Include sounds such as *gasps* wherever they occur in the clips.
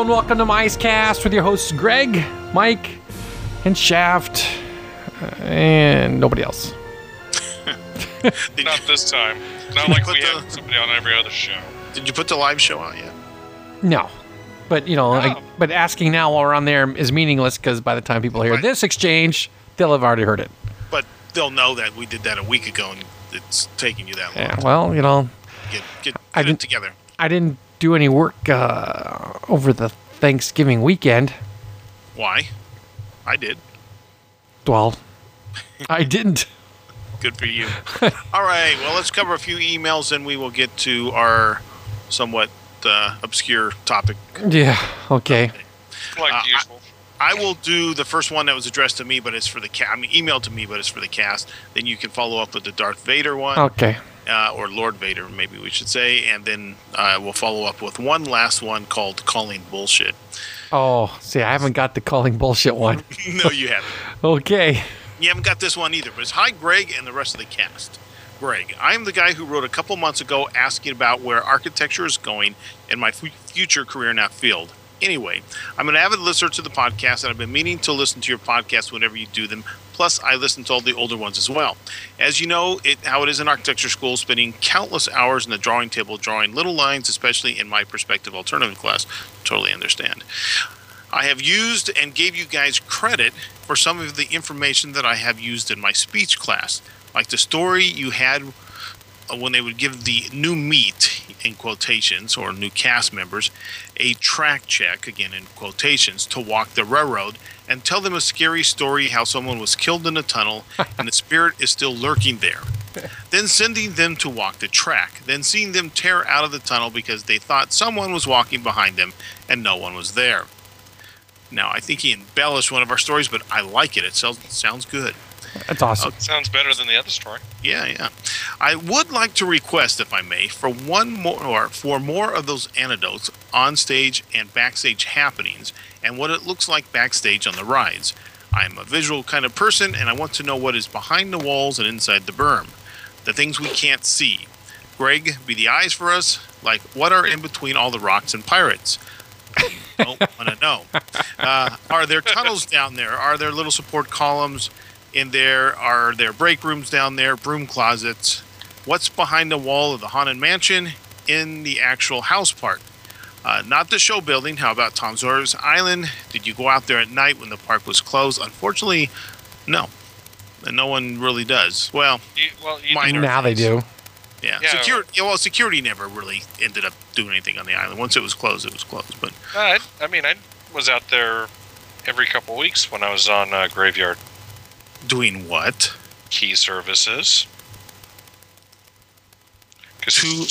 Hello and welcome to Cast with your hosts Greg, Mike, and Shaft, and nobody else. *laughs* Not this time. Not like we have somebody on every other show. Did you put the live show on yet? No. But, you know, like, Oh. but asking now while we're on there is meaningless because by the time people hear Right. this exchange, they'll have already heard it. But they'll know that we did that a week ago, and it's taking you that long Yeah, well, you know, to get, get, I get didn't- it together. I didn't do any work uh, over the Thanksgiving weekend. Why? I did. Well, *laughs* I didn't. Good for you. *laughs* All right. Well, let's cover a few emails, and we will get to our somewhat uh, obscure topic. Yeah, okay. Like Uh, I- usual. I will do the first one that was addressed to me, but it's for the cast. I mean, emailed to me, but it's for the cast. Then you can follow up with the Darth Vader one. Okay. Uh, or Lord Vader, maybe we should say, and then uh, we'll follow up with one last one called "Calling Bullshit." Oh, see, I haven't got the calling bullshit one. *laughs* no, you haven't. Okay. You haven't got this one either. But it's hi, Greg, and the rest of the cast. Greg, I am the guy who wrote a couple months ago asking about where architecture is going in my fu- future career in that field. Anyway, I'm an avid listener to the podcast, and I've been meaning to listen to your podcast whenever you do them. Plus, I listen to all the older ones as well. As you know, it how it is in architecture school, spending countless hours in the drawing table drawing little lines, especially in my perspective alternative class. Totally understand. I have used and gave you guys credit for some of the information that I have used in my speech class, like the story you had uh, when they would give the new meat in quotations or new cast members a track check again in quotations to walk the railroad and tell them a scary story how someone was killed in a tunnel *laughs* and the spirit is still lurking there. Then sending them to walk the track then seeing them tear out of the tunnel because they thought someone was walking behind them and no one was there. Now i think he embellished one of our stories but i like it. It sounds, good That's awesome. Sounds better than the other story. yeah, yeah. I would like to request, if I may, for one more or for more of those anecdotes on stage and backstage happenings and what it looks like backstage on the rides. I am a visual kind of person and I want to know what is behind the walls and inside the berm. The things we can't see. Greg, be the eyes for us. Like what are in between all the rocks and pirates? *laughs* Don't want to know. Uh, are there tunnels down there? Are there little support columns in there? Are there break rooms down there? Broom closets? What's behind the wall of the haunted mansion in the actual house part? Uh, not the show building. How about Tom Sawyer's Island? Did you go out there at night when the park was closed? Unfortunately, no. And no one really does. Well, You, well, you Minor. now they do. yeah. Yeah. Security. Well, security never really ended up doing anything on the island. Once it was closed, it was closed. But I, I mean, I was out there every couple weeks when I was on uh, graveyard doing what? key services. Because who.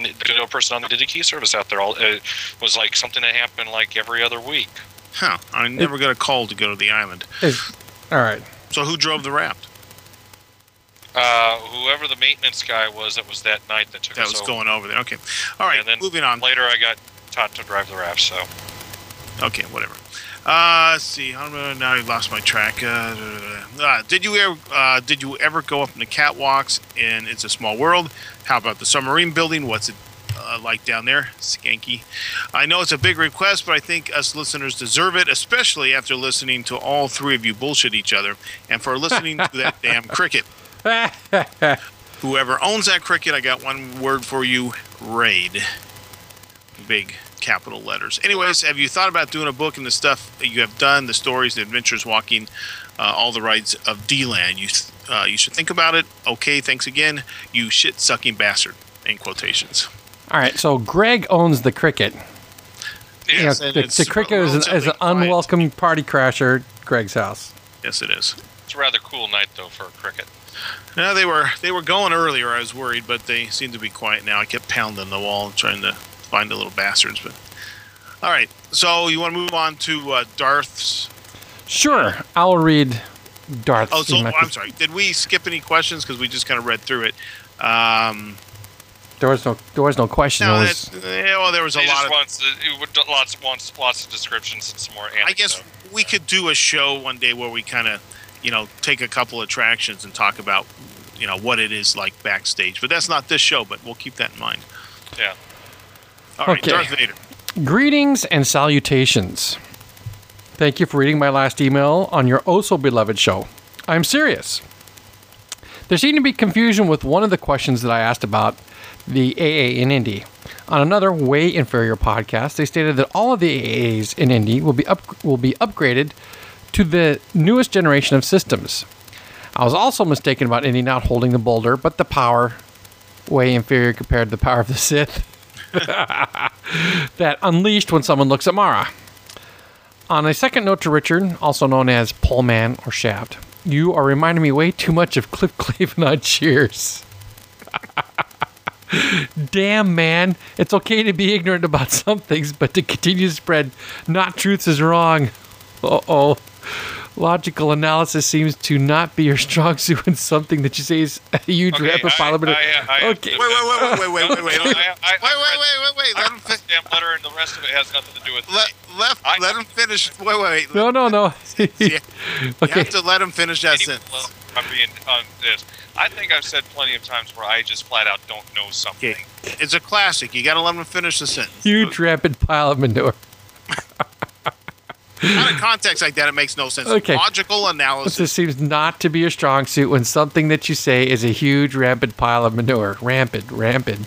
There's no person on the did a key service out there. All it was like something that happened like every other week. Huh. I never got a call to go to the island. Is- all right. So who drove the raft? Uh, whoever the maintenance guy was, that was that night that took That us was over. going over there. Okay. All right. And then moving on. Later, I got taught to drive the raft. So Okay, whatever. Uh, let's see. Now I lost my track. Uh, da. uh, did you ever? Uh, did you ever go up in the catwalks in It's a Small World? How about the submarine building? What's it uh, like down there? Skanky. I know it's a big request, but I think us listeners deserve it, especially after listening to all three of you bullshit each other, and for listening to that *laughs* damn cricket. *laughs* Whoever owns that cricket, I got one word for you: raid. Big capital letters. Anyways, have you thought about doing a book and the stuff that you have done, the stories, the adventures, walking uh, all the rides of D-Land? You uh, you should think about it. Okay, thanks again. You shit sucking bastard. In quotations. All right. So Greg owns the cricket. You know, the, the cricket is an, is relatively an quiet. unwelcome party crasher at Greg's house. Yes, it is. it's a rather cool night though for a cricket. No, they were they were going earlier. I was worried, but they seem to be quiet now. I kept pounding the wall trying to find the little bastards. But all right, so you want to move on to uh, Darth's? Sure. I'll read Darth's. Oh, so email. I'm sorry. Did we skip any questions because we just kind of read through it? Um, There was no there was no question. no, It was, yeah, well, there was a lot of. wants it lots wants lots of descriptions and some more. I guess we could do a show one day where we kind of, you know, take a couple attractions and talk about, you know, what it is like backstage. But that's not this show. But we'll keep that in mind. Yeah. All right, Okay. Darth Vader. Greetings and salutations. Thank you for reading my last email on your oh so beloved show. I'm serious. There seemed to be confusion with one of the questions that I asked about the AA in Indy. On another way inferior podcast, they stated that all of the AAs in Indy will be up, will be upgraded to the newest generation of systems. I was also mistaken about Indy not holding the boulder, but the power way inferior compared to the power of the Sith *laughs* *laughs* that unleashed when someone looks at Mara. On a second note to Richard, also known as Pullman or Shaft, you are reminding me way too much of Cliff *laughs* Clavin on Cheers. *laughs* Damn, man. It's okay to be ignorant about some things, but to continue to spread not truths is wrong. Uh oh. Logical analysis seems to not be your strong *laughs* suit in something that you say is a huge Okay, rap of I- parliament. I- I- okay. Wait, wait, wait, wait, wait, wait, wait, wait. *laughs* Wait, I- I- wait, wait, wait, wait. Let him, wrote fi- damn letter, and the rest of it has nothing to do with let, left, I- let him finish. Wait, wait, wait. No, no, no. *laughs* You okay. have to let him finish that sentence. I'm being on this. I think I've said plenty of times where I just flat out don't know something. Okay. It's a classic. You got to let him finish the sentence. Huge rapid pile of manure. Out of context like that, it makes no sense. Okay. Logical analysis. This seems not to be your strong suit when something that you say is a huge rampant pile of manure. Rampant, rampant,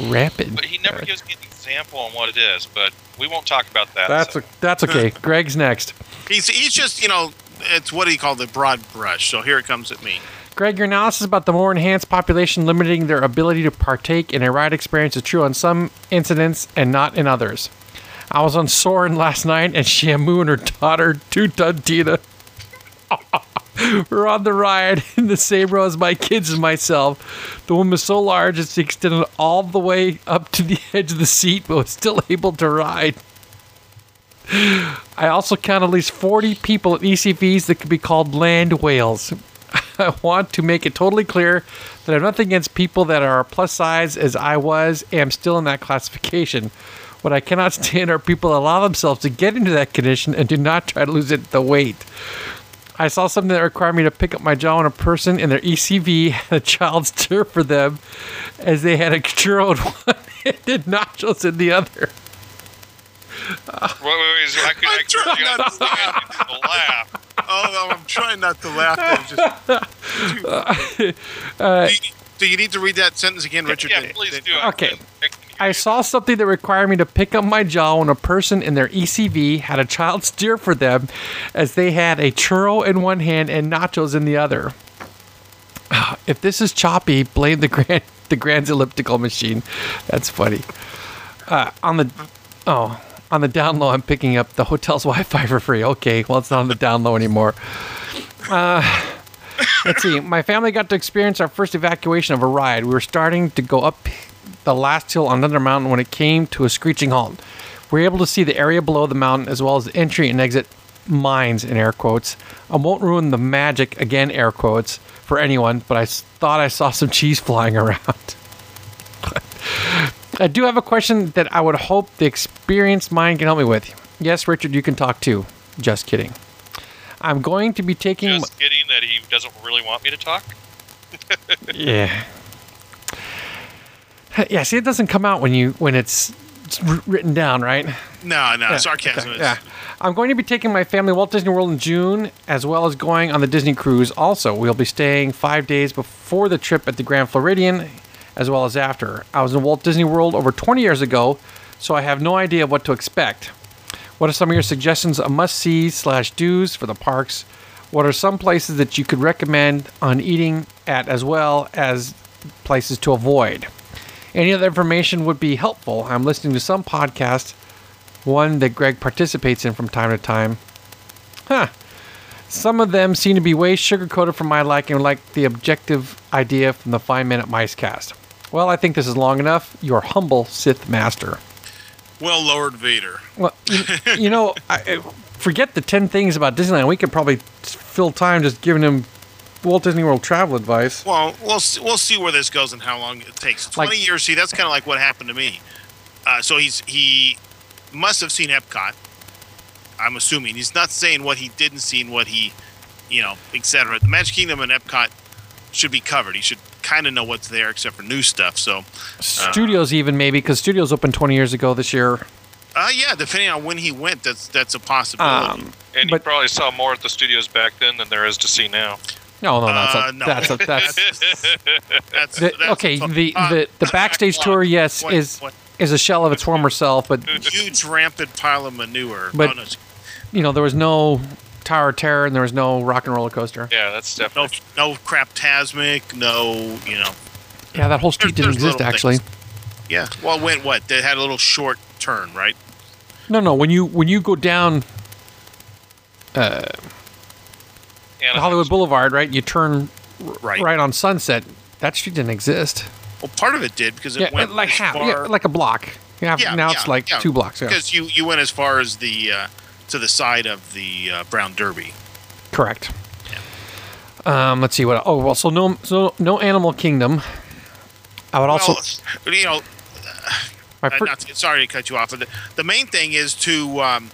rampant. But he never gives me an example on what it is. But we won't talk about that. That's So- o- that's okay. *laughs* Greg's next. He's, he's just, you know, it's what he called the broad brush. So here it comes at me. Greg, your analysis about the more enhanced population limiting their ability to partake in a ride experience is true on some incidents and not in others. I was on Soarin' last night, and Shamu and her daughter, Two Ton Tina, *laughs* were on the ride in the same row as my kids and myself. The woman was so large she extended all the way up to the *laughs* edge of the seat, but was still able to ride. I also count at least 40 people at ECVs that could be called land whales. *laughs* I want to make it totally clear that I have nothing against people that are plus size as I was, am still in that classification. What I cannot stand are people allow themselves to get into that condition and do not try to lose it the weight. I saw something that required me to pick up my jaw on a person in their ECV *laughs* had a child's stir for them as they had a churro in *laughs* one hand and nachos in the other. Wait, wait, wait. So I could, I I'm could trying not to could- the laugh. Oh, I'm trying not to laugh. though. Just- *laughs* do, you, uh, uh, do you need to read that sentence again, Richard? Yeah, Did- please did- do. I Okay. I saw something that required me to pick up my jaw when a person in their ECV had a child steer for them as they had a churro in one hand and nachos in the other. *sighs* If this is choppy, blame the grand *laughs* the Grand's elliptical machine. That's funny. Uh, on the oh on the down low, I'm picking up the hotel's *laughs* Wi-Fi for free. Okay, well it's not on the down low anymore. Uh, *coughs* let's see. My family got to experience our first evacuation of a ride. We were starting to go up the last hill on another mountain when it came to a screeching halt. We were able to see the area below the mountain as well as the entry and exit mines in air quotes. I won't ruin the magic again air quotes for anyone, but I thought I saw some cheese *laughs* flying around. *laughs* I do have a question that I would hope the experienced mind can help me with. Yes, Richard, you can talk too. Just kidding. I'm going to be taking. Just kidding that he doesn't really want me to talk. *laughs* Yeah. Yeah, see, it doesn't come out when you when it's, it's written down, right? No, no, Yeah, sarcasm. okay, is- Yeah. I'm going to be taking my family Walt Disney World in June, as well as going on the Disney cruise. Also, we'll be staying five days before the trip at the Grand Floridian, as well as after. I was in Walt Disney World over 20 years ago, so I have no idea what to expect. What are some of your suggestions of must see slash do's for the parks? What are some places that you could recommend on eating at, as well as places to avoid? Any other information would be helpful. I'm listening to some podcast, one that Greg participates in from time to time. Huh. Some of them seem to be way sugar coated for my liking, like the objective idea from the Five Minute Mice cast. Well, I think this is long enough. Your humble Sith Master. Well, Lord Vader. Well, you, you know, I, *laughs* I- forget the 10 things about Disneyland. We could probably fill time just giving him Walt Disney World travel advice. Well, we'll see, we'll see where this goes and how long it takes. Twenty Like- years. See, that's kind of like what happened to me. Uh, so he's he must have seen Epcot. I'm assuming he's not saying what he didn't see and what he, you know, etc. The Magic Kingdom and Epcot should be covered. He should kind of know what's there except for new stuff. So, Studios even maybe because studios opened 20 years ago this year. uh, yeah, depending on when he went, that's that's a possibility. Um, And But- you probably saw more at the studios back then than there is to see now. No, no, that's Uh, no. that's a, that's *laughs* that's, the, that's okay. a- The, uh, the the backstage tour, yes, Point, is point. is a shell of its former self, but *laughs* huge rampant pile of manure. But- oh, no, you know there was no Tower of Terror and there was no Rock and Roller Coaster. Yeah, that's no, definitely. no no craptasmic, no, you know. Yeah, that whole street There's- didn't there's exist actually. things. Yeah. Well, it went what? They had a little short turn, right? No, no. When you when you go down Anaheim. Hollywood Boulevard, right, you turn Right. right on Sunset. That street didn't exist. Well, part of it did because it Yeah, went like half, far, yeah, like a block. Yeah, Yeah, now yeah, it's like two blocks. Yeah. because you you went as far as the uh, to the side of the uh, Brown Derby. Correct. Um, let's see what. Oh well, so no, so no Animal Kingdom. I would also. well, you know, uh, not to, sorry to cut you off, but the, the main thing is to um,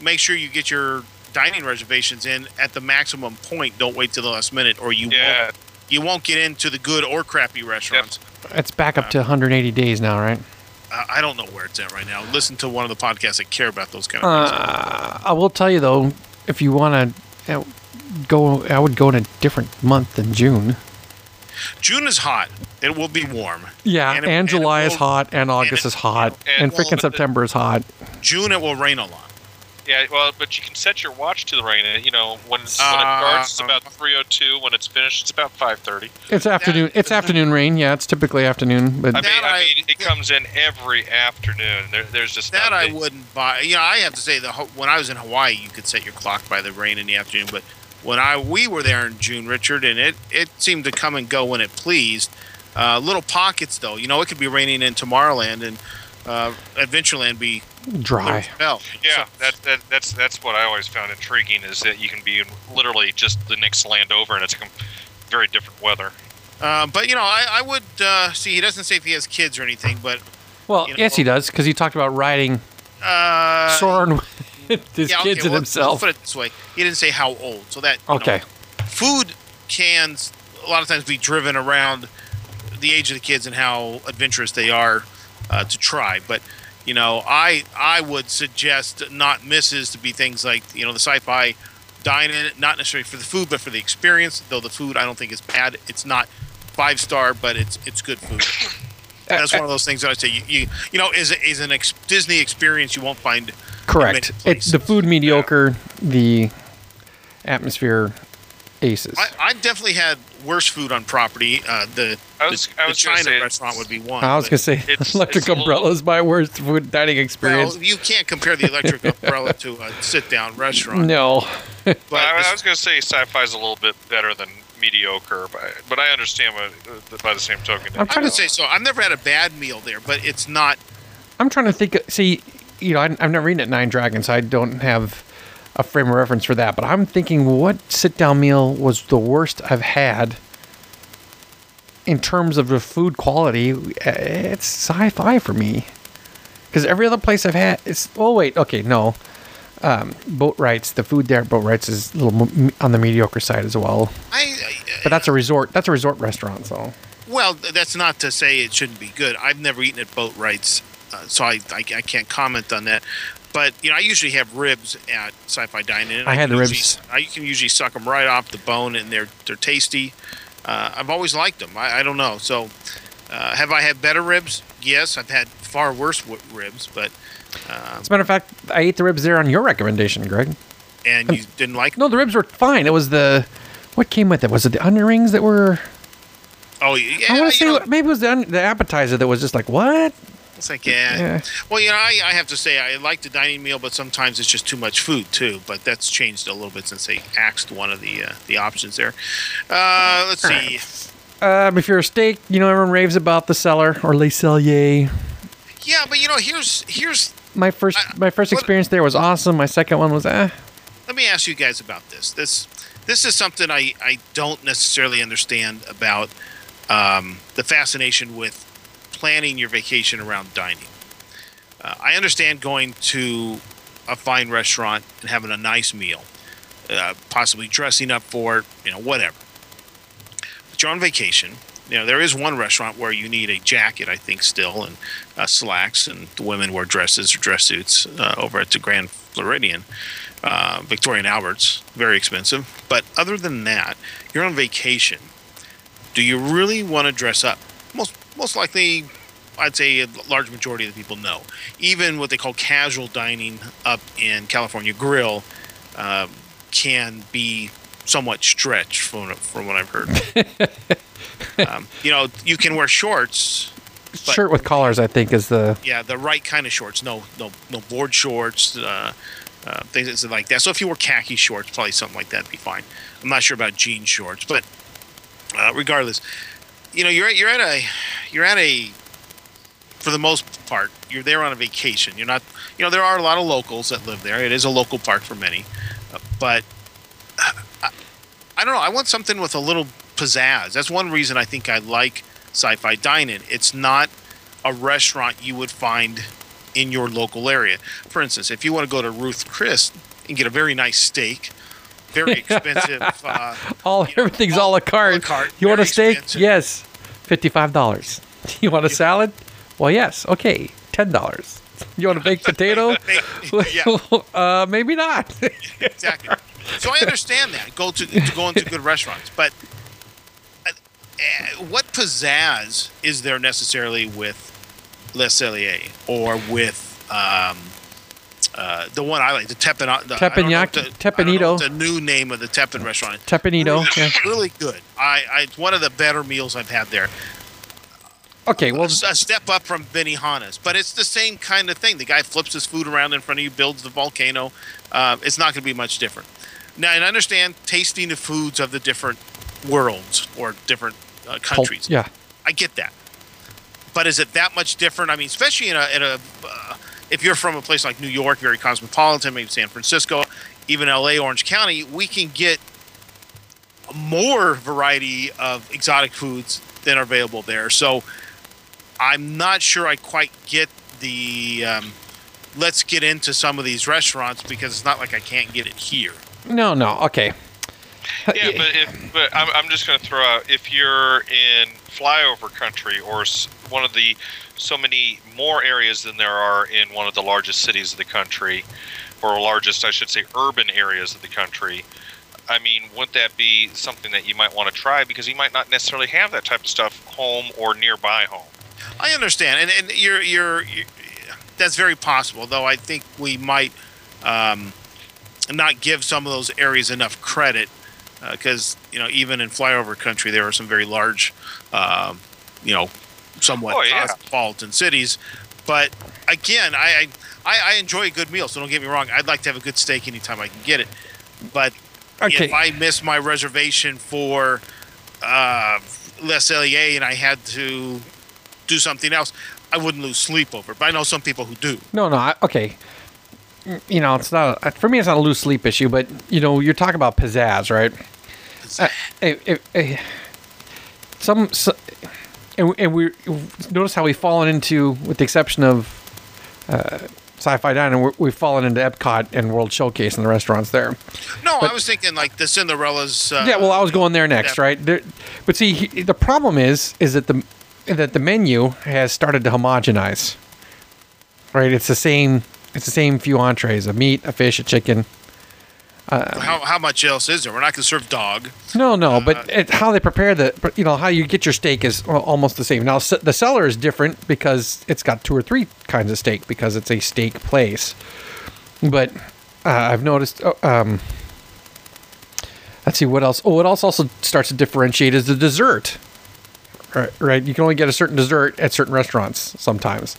make sure you get your dining reservations in at the maximum point. Don't wait till the last minute, or you Yeah, won't you won't get into the good or crappy restaurants. it's back up to 180 days now, right? Uh, I don't know where it's at right now. Listen to one of the podcasts that care about those kind of things. Uh, I will tell you though, if you want to go, I would go in a different month than June. June is hot. It will be warm. Yeah, And and, it- and July is will- hot, and August it- is hot, and- and, freaking well, September is hot. June it will rain a lot. Yeah. Well, but you can set your watch to the rain. You know, when when it starts, it's about 3:02. When it's finished, it's about 5:30. It's afternoon. It's afternoon rain. Yeah, it's typically afternoon, but I mean, I I- mean, it comes in every afternoon. There, there's just That not a I wouldn't buy. You know, I have to say the when I was in Hawaii, you could set your clock by the rain in the afternoon. But when I we were there in June, Richard, and it it seemed to come and go when it pleased. Uh, little pockets, though. You know, it could be raining in Tomorrowland and uh, Adventureland be dry. hell. Yeah, So- that, that that's that's what I always found intriguing is that you can be in literally just the next land over, and it's a com- very different weather. Uh, but you know, I, I would uh, see. He doesn't say if he has kids or anything, but Well, you know, yes, he does because he talked about riding uh, Soarin' *laughs* with his yeah, okay, kids and well, himself. Let's put it this way: he didn't say how old, so that you know, Okay. food cans a lot of times be driven around the age of the kids and how adventurous they are uh, to try. But you know, I I would suggest not misses to be things like you know the sci-fi dine-in, not necessarily for the food, but for the experience. Though the food I don't think is bad. It's not five star, but it's it's good food. That's one of those things that I say you you, you know is is an ex- Disney experience you won't find. Correct. It's the food mediocre, the atmosphere aces. I, definitely had worse food on property. Uh, the I was- the, I the was gonna China say- restaurant would be one. I was gonna say It's- *laughs* electric it's a little- umbrellas my worst food dining experience. Well, you can't compare the electric *laughs* umbrella to a sit-down restaurant. no, but I, I was going to say sci-fi is a little bit better than mediocre, but, but I understand what, by the same token. I'm I trying to say so. I've never had a bad meal there, but it's not. I'm trying to think. See, you know, I, I've never eaten at Nine Dragons. I don't have a frame of reference for that. But I'm thinking, what sit-down meal was the worst I've had in terms of the food quality? Uh, It's sci-fi for me because every other place I've had, it's. Oh wait, okay, no. Um, Boatwright's. The food there at Boatwright's is a little on the mediocre side as well. I, I But that's a resort. That's a resort restaurant. So well, that's not to say it shouldn't be good. I've never eaten at Boatwright's, uh, so I, I I can't comment on that. But you know, I usually have ribs at Sci-Fi Dining. and I had can the usually- ribs. I can usually suck them right off the bone, and they're they're tasty. Uh, I've always liked them. I, I don't know. So, uh, have I had better ribs? Yes, I've had far worse w- ribs, but uh, as a matter of fact, I ate the ribs there on your recommendation, Greg. and you didn't like. No, the ribs were fine. It was the what came with it. Was it the onion rings that were? Oh yeah, I want to say know, maybe it was the, the appetizer that was just like what? It's like yeah. Yeah. Well, you know, I, I have to say I like the dining meal, but sometimes it's just too much food too. But that's changed a little bit since they axed one of the uh, the options there. Uh, let's see. Um, if you're a steak, you know everyone raves about the cellar or Le Cellier. Yeah, but you know, here's here's. My first I- my first what- experience there was awesome. My second one was eh. Let me ask you guys about this. This this is something I I don't necessarily understand about um, the fascination with planning your vacation around dining. Uh, I understand going to a fine restaurant and having a nice meal, uh, possibly dressing up for it, you know, whatever. But you're on vacation. You know, there is one restaurant where you need a jacket, I think, still, and uh, slacks, and the women wear dresses or dress suits uh, over at the Grand Floridian, uh, Victoria and Albert's, very expensive. But other than that, you're on vacation. Do you really want to dress up? Most most likely, I'd say a large majority of the people know. Even what they call casual dining up in California Grill um, can be somewhat stretched from from what I've heard. *laughs* um, you know, you can wear shorts. Shirt with collars, I think, is the Yeah, the right kind of shorts. No, no, no board shorts. Uh, uh, things like that. So if you wore khaki shorts, probably something like that'd be fine. I'm not sure about jean shorts, but uh, regardless, you know, you're at, you're at a you're at a for the most part you're there on a vacation. You're not, you know, there are a lot of locals that live there. It is a local park for many, but uh, I, I don't know. I want something with a little pizzazz. That's one reason I think I like sci-fi dining. It's not a restaurant you would find in your local area. For instance, if you want to go to Ruth Chris and get a very nice steak, very *laughs* expensive. Uh, all You know, everything's all- a la carte. la carte, You want a steak? expensive. Yes, fifty-five dollars. *laughs* You want a salad? Well, yes. Okay, ten dollars. You want a baked potato? *laughs* yeah, uh, maybe not. exactly. So I understand that. Go to, to go into good restaurants, but uh, eh, what pizzazz is there necessarily with Le Cellier or with um, uh, the one I like, the Teppan? The, I don't Teppanyaki- the- I don't know Teppan Edo. The new name of the Teppan restaurant. Teppan Edo. Yeah. *laughs* really good. I, I it's one of the better meals I've had there. Okay. Well, a step up from Benihana's, but it's the same kind of thing. The guy flips his food around in front of you, builds the volcano. Uh, it's not going to be much different. Now, and I understand tasting the foods of the different worlds or different uh, countries. yeah. I get that, but is it that much different? I mean, especially in a, in a uh, if you're from a place like New York, very cosmopolitan, maybe San Francisco, even L.A., Orange County, we can get more variety of exotic foods than are available there. So I'm not sure I quite get the um, let's get into some of these restaurants because it's not like I can't get it here. No. No. Okay. Yeah, but if but I'm, I'm just going to throw out if you're in flyover country or one of the so many more areas than there are in one of the largest cities of the country, or largest, I should say, urban areas of the country. I mean, wouldn't that be something that you might want to try because you might not necessarily have that type of stuff home or nearby home. I understand, and, and you're, you're you're that's very possible. Though I think we might um, not give some of those areas enough credit because you know even in flyover country there are some very large, um, you know, somewhat Oh, yeah. cosmopolitan cities. But again, I, I I enjoy a good meal, so don't get me wrong. I'd like to have a good steak anytime I can get it. But Okay. if I miss my reservation for uh, Les Cellier and I had to do something else, I wouldn't lose sleep over it. But I know some people who do. No, no. I, okay. You know, it's not for me. It's not a loose sleep issue, but you know, you're talking about pizzazz, right? Uh, eh, eh, some, so, and, and we notice how we've fallen into, with the exception of uh, sci-fi dining, we're, we've fallen into Epcot and World Showcase and the restaurants there. No, But- I was thinking like the Cinderella's. Uh, yeah, well, I was going there next, yeah. right? There, but see, he, the problem is, is that the that the menu has started to homogenize. Right, it's the same. It's the same few entrees: a meat, a fish, a chicken. How, how much else is there? We're not going to serve dog. No, no, Uh, but it, how they prepare the, you know, how you get your steak is almost the same. Now, s- the cellar is different because it's got two or three kinds of steak because it's a steak place. But uh, I've noticed. oh, Um, let's see what else. Oh, what else also starts to differentiate is the dessert. Right, right. You can only get a certain dessert at certain restaurants sometimes,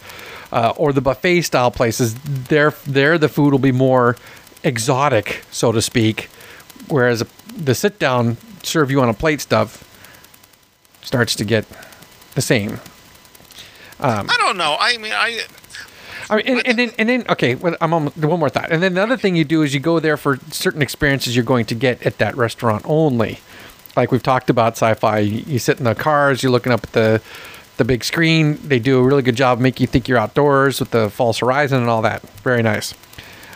uh, or the buffet style places. There, there, the food will be more exotic, so to speak, whereas the sit down serve you on a plate stuff starts to get the same. I don't know. I mean, I I mean, and, and then and then okay, well, I'm on one more thought, and then the other thing you do is you go there for certain experiences you're going to get at that restaurant only. Like we've talked about sci-fi, you, you sit in the cars, you're looking up at the the big screen. They do a really good job make you think you're outdoors with the false horizon and all that. Very nice.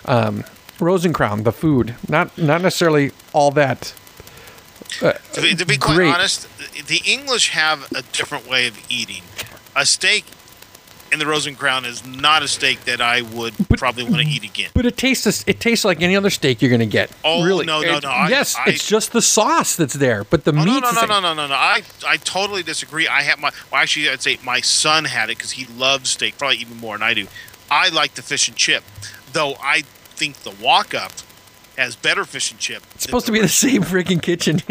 Um, Rose and Crown, the food, not not necessarily all that Uh, To be, to be quite honest, the English have a different way of eating. A steak in the Rose and Crown is not a steak that I would probably want to eat again. But it tastes it tastes like any other steak you're gonna get. Oh, really? no, no, It- no, I- yes, I- it's just the sauce that's there, but the Oh, meat. no, no, no, no, no, no, no. I, I totally disagree. I have my, well, actually, I'd say my son had it because he loves steak, probably even more than I do. I like the fish and chip, though I think the walk up has better fish and chip. It's supposed to be the same freaking kitchen. *laughs*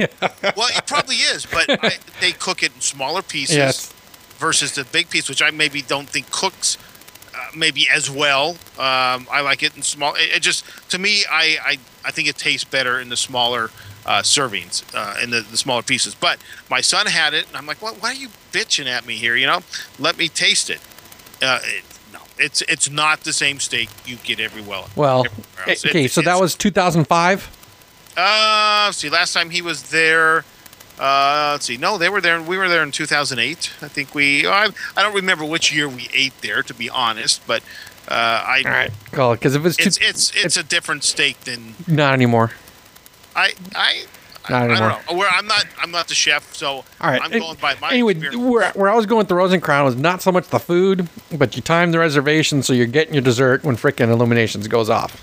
Well, it probably is, but I, they cook it in smaller pieces Yes. versus the big piece, which I maybe don't think cooks uh, maybe as well. Um, I like it in small. It, it just to me, I, I I think it tastes better in the smaller uh, servings, uh, in the, the smaller pieces. But my son had it, and I'm like, what? Why are you bitching at me here? You know, let me taste it. Uh, it no, it's it's not the same steak you get everywhere. well, everywhere okay, It- so that was 2005. uh, let's see, last time he was there, uh, let's see, no, they were there. We were there in 2008. I think we. I, I don't remember which year we ate there, to be honest, but uh, I. All right, well, because if it's, two, It's it's it's a different steak than not anymore. I I. I, Not I anymore. don't know. Where I'm not I'm not the chef, so All right. I'm going by my anyway, experience. where, where I was going with the Rose and Crown was not so much the food, but you time the reservation so you're getting your dessert when frickin' Illuminations goes off.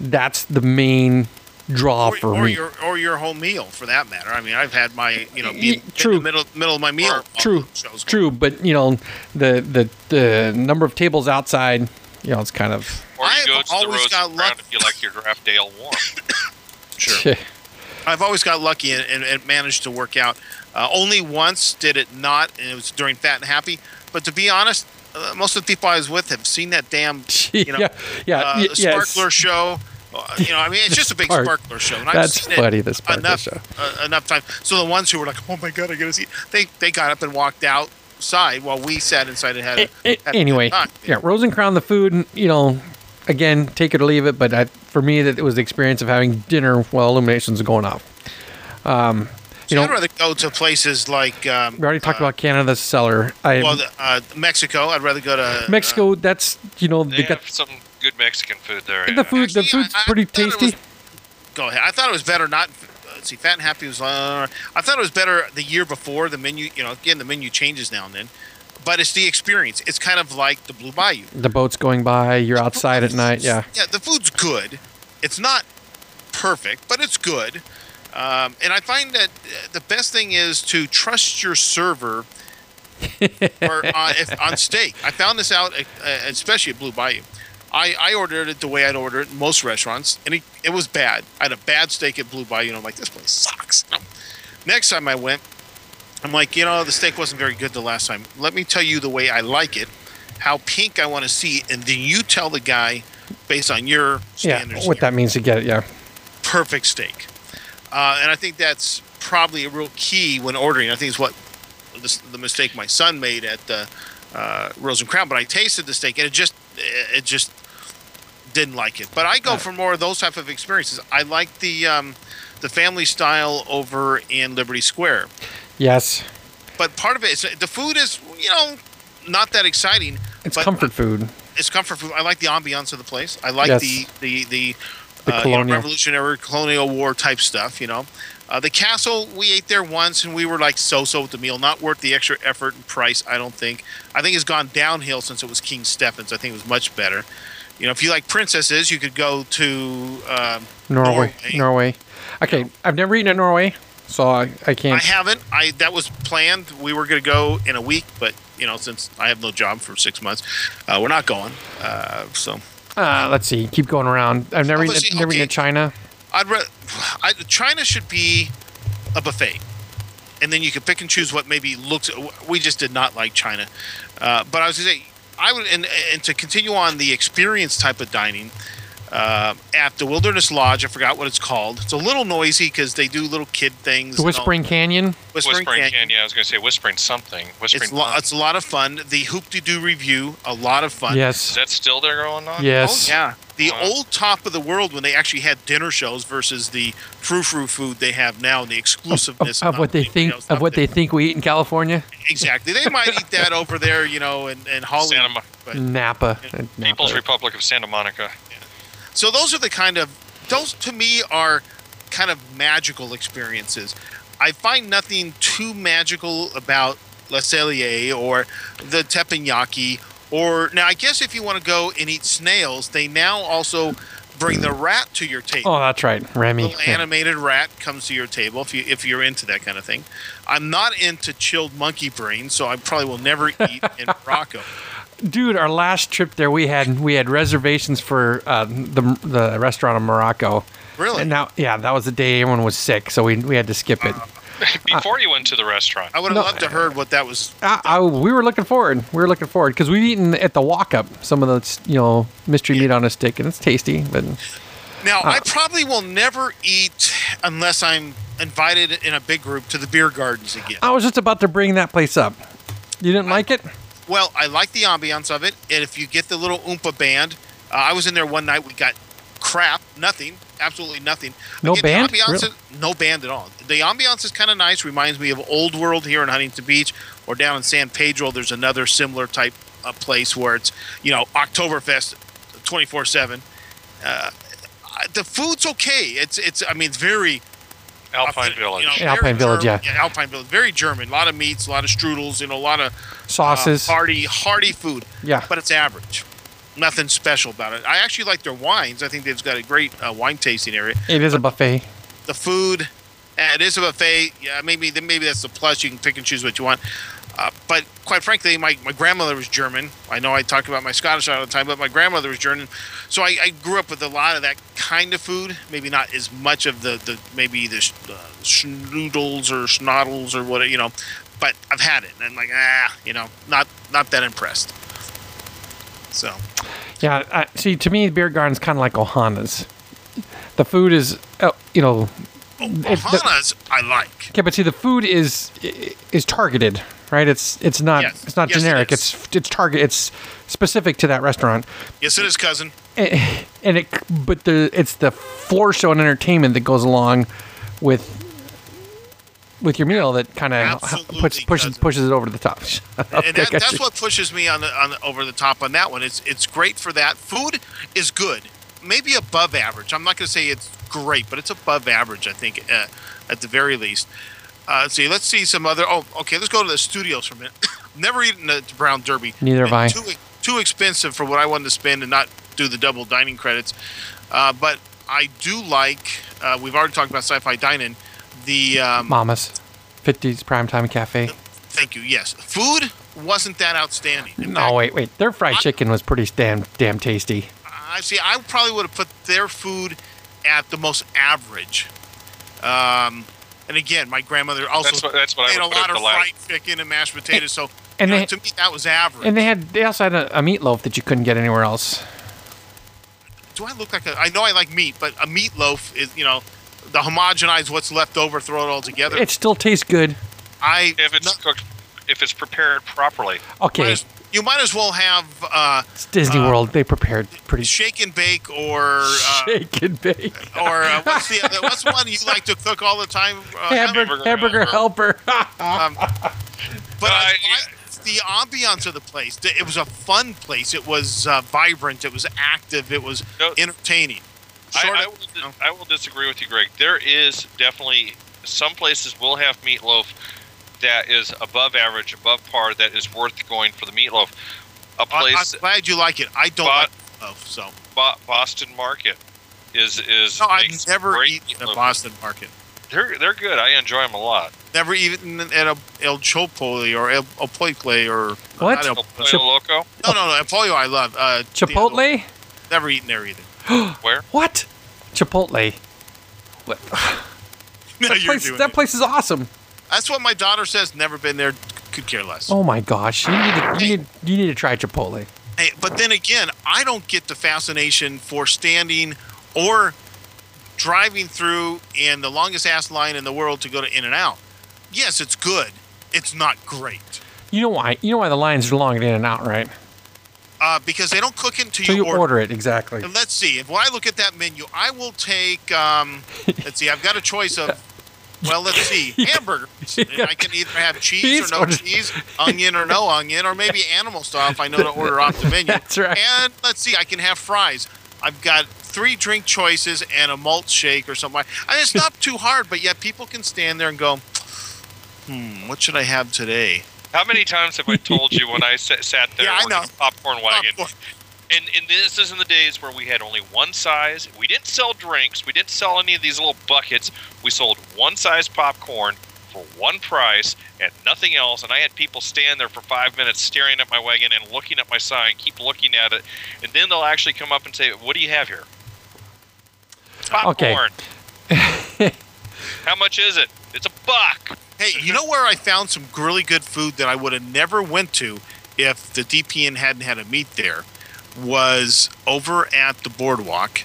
That's the main draw or, for or me. your or your whole meal for that matter. I mean, I've had my you know Y- be in true. the middle middle of my meal. while True, the show's going. true, but you know the the the number of tables outside, you know, it's kind of Or I go have to the always got Rose and Crown luck- if you like your draft ale warm. *laughs* Sure. I've always got lucky and, and it managed to work out. Uh, only once did it not, and it was during Fat and Happy. But to be honest, uh, most of the people I was with have seen that damn, *laughs* you know, yeah, yeah, uh, y- the yes. sparkler show. Uh, you know, I mean, it's just a big *laughs* Spark- sparkler show. And I've That's seen it funny, the sparkler enough, show. Uh, enough time. So the ones who were like, "Oh my god, I gotta see," it," they they got up and walked outside while we sat inside and had a, A- a- had anyway, yeah, Rose and Crown, the food, you know, again, take it or leave it. But I, for me, that it was the experience of having dinner while Illuminations are going off. Um, So you I'd rather go to places like um, we already talked uh, about Canada's cellar. I well, the, uh, Mexico. I'd rather go to uh, Mexico. That's you know They they got have some good Mexican food there. the yeah. food. the food's I- I pretty thought it tasty. was- go ahead. I thought it was better not. Uh, let's see, Fat and Happy was. Uh, I thought it was better the year before. The menu, you know, again the menu changes now and then, but it's the experience. It's kind of like the Blue Bayou. the boat's going by. You're outside at night. Yeah. Yeah, the food's good. It's not perfect, but it's good. Um, and I find that uh, the best thing is to trust your server *laughs* or uh, if, on steak. I found this out, uh, especially at Blue Bayou. I, I ordered it the way I'd order it in most restaurants, and it, it was bad. I had a bad steak at Blue Bayou, and I'm like, this place sucks. Next time I went, I'm like, you know, the steak wasn't very good the last time. Let me tell you the way I like it, how pink I want to see it, and then you tell the guy based on your Yeah. standards. What that means to get it. Yeah. perfect steak, uh, and I think that's probably a real key when ordering. I think it's what this, the mistake my son made at the uh, Rose and Crown. But I tasted the steak, and it just it just didn't like it. But I go for more of those type of experiences. I like the um, the family style over in Liberty Square. Yes. But part of it is the food is you know not that exciting. It's comfort food. It's comfort food. I like the ambiance of the place. I like Yes. the the the, The uh, you know. Revolutionary colonial war type stuff. You know, uh, the castle we ate there once and we were like so-so with the meal. Not worth the extra effort and price. I don't think. I think it's gone downhill since it was King Stefan's. I think it was much better. You know, if you like princesses, you could go to. Um, Norway. Norway. Norway. Okay. I've never eaten at Norway, so I, I can't. I haven't. I that was planned. We were going to go in a week, but you know, since I have no job for six months, uh, we're not going. Uh, so Uh, let's see. Keep going around. I've never Oh, never okay. at China. I'd re- I, China should be a buffet, and then you could pick and choose what maybe looks. We just did not like China, uh, but I was going to say I would, and, and to continue on the experience type of dining. Uh, at the Wilderness Lodge, I forgot what it's called. It's a little noisy because they do little kid things. The Whispering Canyon. Whispering, Whispering Canyon. Canyon. I was going to say whispering something. Whispering. It's, lo- it's a lot of fun. The Hoop-Dee-Doo Revue, a lot of fun. Yes. Is Yes. that still there going on? Yes. Oh, yeah. The Wow. old top of the world when they actually had dinner shows versus the frou frou food they have now and the Of, exclusiveness of what they think of what there. they think we eat in California. exactly. They might eat that over there, you know, in, in Hollywood. Santa Mo- but- Napa. uh, People's Napa. Republic of Santa Monica. So those are the kind of those to me are kind of magical experiences. I find nothing too magical about Le Cellier or the teppanyaki. Or now, I guess if you want to go and eat snails, they now also bring the rat to your table. Oh, that's right, Remy. little Yeah. animated rat comes to your table if you if you're into that kind of thing. I'm not into chilled monkey brain, so I probably will never eat in Morocco. *laughs* Dude, our last trip there, we had we had reservations for uh, the the restaurant in Morocco. Really? And now, yeah, that was the day everyone was sick, so we we had to skip it. *laughs* Before you went to the restaurant. I would have No. loved to heard what that was. I, I, we were looking forward. We were looking forward because we've eaten at the walk up some of the you know mystery meat on a stick, and it's tasty. But Now, Uh. I probably will never eat unless I'm invited in a big group to the beer gardens again. I was just about to bring that place up. You didn't like it? Well, I like the ambiance of it, and if you get the little Oompa band, uh, I was in there one night. We got crap, nothing, absolutely nothing. No Again, the band? ambiance Really? is- no band at all. The ambiance is kind of nice. Reminds me of Old World here in Huntington Beach, or down in San Pedro. There's another similar type of place where it's you know Oktoberfest, twenty four seven. Uh, The food's okay. It's it's. I mean, it's very Alpine you Village. know, Alpine very Village, German- yeah. Alpine Village, very German. A lot of meats, a lot of strudels, you know, a lot of uh, Sauces. hearty, hearty food. Yeah. but it's average. Nothing special about it. I actually like their wines. I think they've got a great uh, wine tasting area. it is a buffet. The food, eh, it is a buffet. Yeah, maybe maybe that's the plus. You can pick and choose what you want. Uh, but quite frankly, my, my grandmother was German. I know I talk about my Scottish all the time, but my grandmother was German. So I, I grew up with a lot of that kind of food. Maybe not as much of the, the maybe the uh, schnoodles or schnoddles or what, you know. But I've had it, and I'm like, ah, you know, not not that impressed. So Yeah, I, see, to me, beer garden's kind of like Ohana's. The food is, uh, you know, the- Ohana's I like. okay, but see, the food is is targeted, right? It's it's not Yes. it's not Yes, generic. is. it's it's target. It's specific to that restaurant, Yes, it is, cousin. and it but the it's the floor show and entertainment that goes along with with your meal that kind of puts pushes cousin. pushes it over the top. and *laughs* that, that's what pushes me on the, on the, over the top on that one. It's it's great for that. Food is good, maybe above average. I'm not going to say it's great, but it's above average. I think uh, at the very least. Uh, let's see. Let's see some other. Oh, okay. Let's go to the studios for a minute. *coughs* Never eaten at the Brown Derby. Neither have I. Too too expensive for what I wanted to spend and not do the double dining credits. Uh, but I do like. Uh, we've already talked about sci-fi dining. The um, Mama's, 50s primetime cafe. thank you. Yes, food wasn't that outstanding. In fact, No, wait, wait. Their fried I- chicken was pretty damn damn tasty. I see. I probably would have put their food at the most average. Um, and again, my grandmother also That's what- that's what I made would a lot of the fried chicken and mashed potatoes. So, *laughs* and you know, they- to me, that was average. And they had they also had a, a meatloaf that you couldn't get anywhere else. Do I look like a? I know I like meat, but a meatloaf is you know, the homogenize what's left over, throw it all together. It still tastes good. I If it's no- cooked, if it's prepared properly. Okay, as- you might as well have uh, it's Disney uh, World. They prepared pretty shake and bake or uh, shake and bake. *laughs* or uh, what's the other, what's the one you like to cook all the time? Uh, Hamburger, hamburger hamburger helper. *laughs* Um, but Uh, I yeah. liked the ambiance of the place. It was a fun place. It was uh, vibrant. It was active. It was No. entertaining. I, Short I, of- will, no. I will disagree with you, Greg. There is definitely some places will have meatloaf that is above average, above par, that is worth going for the meatloaf. A I, place, I'm glad you like it. I don't But- like loaf, so Bo- Boston Market, is is no, I've never eaten at meatloaf. a Boston market. They're they're good. I enjoy them a lot. Never even at a El Chipotle or El, El Poicle or What? El- El Pollo Chip- Loco, no, no, no. El Pollo I love. Uh, Chipotle? Never eaten there either. *gasps* where? What? Chipotle. What? *laughs* No, That you're place, that place is awesome. That's what my daughter says. Never been there. Could care less. Oh my gosh, you need to, you need, you need to try Chipotle. Hey, but then again, I don't get the fascination for standing or driving through in the longest ass line in the world to go to In and Out. Yes, it's good. It's not great You know why? You know why the lines are long at In and Out, right? uh, because they don't cook it until So you, you order. order it exactly. And let's see. If when I look at that menu, I will take. Um, let's see. I've got a choice of. *laughs* Well, let's see. *laughs* Hamburgers. Yeah. I can either have cheese Cheese or no or- cheese, onion or no *laughs* onion, or maybe animal stuff. I know to order off the menu. That's right. And let's see. I can have fries. I've got three drink choices and a malt shake or something. I mean, it's not too hard, but yet people can stand there and go, "Hmm, what should I have today?" How many times have I told you when I sat, sat there Yeah, I know. the popcorn wagon? Popcorn. And, and this is in the days where we had only one size. We didn't sell drinks. We didn't sell any of these little buckets. We sold one size popcorn for one price and nothing else. And I had people stand there for five minutes staring at my wagon and looking at my sign, keep looking at it. And then they'll actually come up and say, What do you have here? Okay. Popcorn. *laughs* How much is it? It's a buck. Hey, you know where I found some really good food that I would have never went to if the DPN hadn't had a meet there was over at the boardwalk.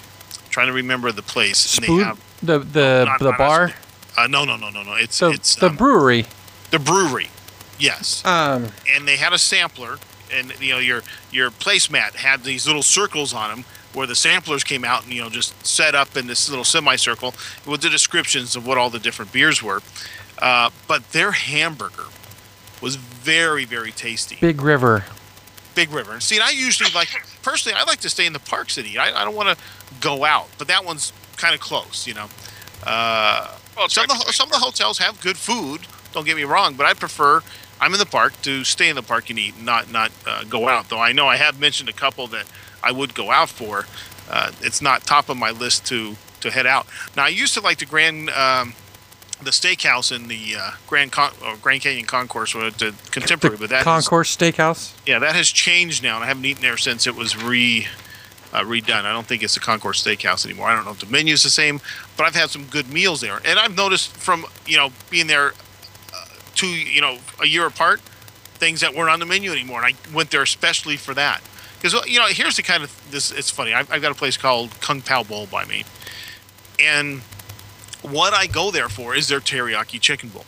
trying to remember the place. and they Spoon, have- the the not- the not bar, Uh, no, no, no, no, no. It's the it's the um, brewery. the brewery. Yes, Um, and they had a sampler, and you know your your placemat had these little circles on them where the samplers came out and you know just set up in this little semicircle with the descriptions of what all the different beers were. Uh, but their hamburger was very very tasty. Big River. Big River. And See, and I usually like personally, I like to stay in the park city. I, I don't want to go out, but that one's kind of close, you know. Uh, Well, some of the some of the hotels have good food. Don't get me wrong, but I prefer I'm in the park to stay in the park and eat, not not uh, go out. Though I know I have mentioned a couple that I would go out for. Uh, it's not top of my list to to head out. Now I used to like the Grand. Um, the steakhouse in the uh, Grand Con- or Grand Canyon Concourse, or the Contemporary, but that is- Concourse Steakhouse. yeah, that has changed now, and I haven't eaten there since it was re uh, redone. I don't think it's the Concourse Steakhouse anymore. I don't know if the menu's the same, but I've had some good meals there, and I've noticed from you know being there uh, two you know a year apart, things that weren't on the menu anymore, and I went there especially for that. Because you know, here's the kind of this. It's funny. I've, I've got a place called Kung Pao Bowl by me, and what I go there for is their teriyaki chicken bowl.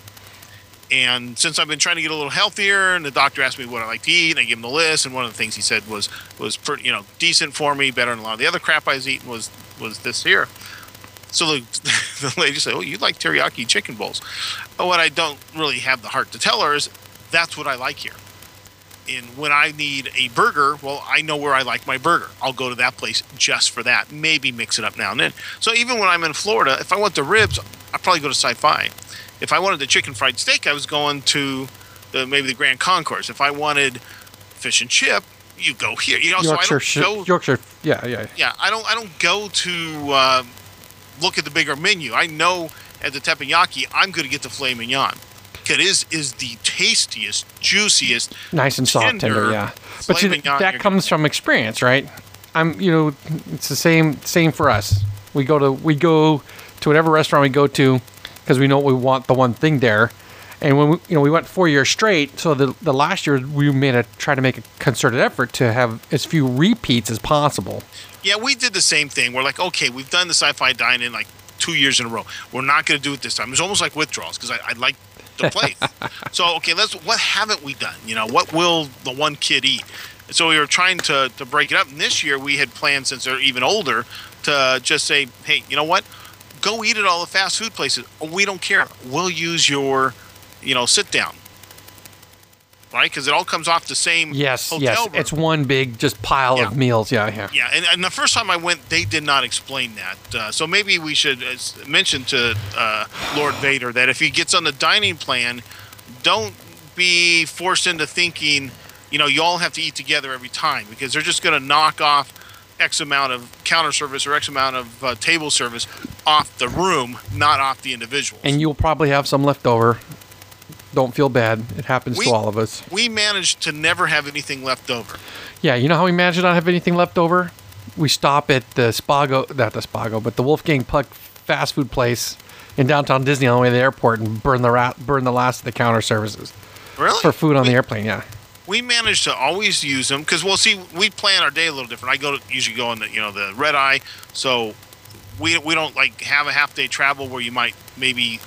And since I've been trying to get a little healthier, and the doctor asked me what I like to eat, and I gave him the list, and one of the things he said was was pretty, you know, decent for me, better than a lot of the other crap I was eating was was this here. So the, *laughs* the lady said, "Oh, you like teriyaki chicken bowls?" But what I don't really have the heart to tell her is that's what I like here. And when I need a burger, well, I know where I like my burger. I'll go to that place just for that. Maybe mix it up now and then. So even when I'm in Florida, if I want the ribs, I probably go to Sci-Fi. If I wanted the chicken fried steak, I was going to the, maybe the Grand Concourse. If I wanted fish and chip, you go here. You know, Yorkshire. so I don't go. Yorkshire. Yeah, yeah. Yeah, I don't. I don't go to uh, look at the bigger menu. I know at the teppanyaki, I'm going to get the filet mignon. It is is the tastiest, juiciest. Nice and soft, tender. Tender, yeah. But see, that comes from experience, right? I'm, you know, it's the same same for us. We go to we go to whatever restaurant we go to because we know we want the one thing there. And when we, you know we went four years straight, so the the last year we made a try to make a concerted effort to have as few repeats as possible. Yeah, we did the same thing. We're like, okay, we've done the sci-fi dine-in like two years in a row. We're not going to do it this time. It's almost like withdrawals because I, I like the place. so okay, let's. What haven't we done? You know, what will the one kid eat? So we were trying to to break it up. And this year we had planned, since they're even older, to just say, hey, you know what? Go eat at all the fast food places. We don't care. We'll use your, you know, sit down. Right, because it all comes off the same Yes, hotel yes, room. it's one big just pile Yeah. of meals. Yeah, yeah. Yeah, and, and the first time I went, they did not explain that. Uh, so maybe we should uh, mention to uh, Lord Vader that if he gets on the dining plan, don't be forced into thinking, you know, you all have to eat together every time because they're just going to knock off X amount of counter service or X amount of uh, table service off the room, not off the individual. And you'll probably have some left over. Don't feel bad. It happens We- to all of us. we managed to never have anything left over. Yeah, you know how we managed to not have anything left over? We stop at the Spago, not the Spago, but the Wolfgang Puck fast food place in downtown Disney on the way to the airport and burn the ra- burn the last of the counter services Really? for food on We- the airplane. Yeah, we managed to always use them because well see we plan our day a little different i go to usually go on the you know the red eye so we, we don't like have a half day travel where you might maybe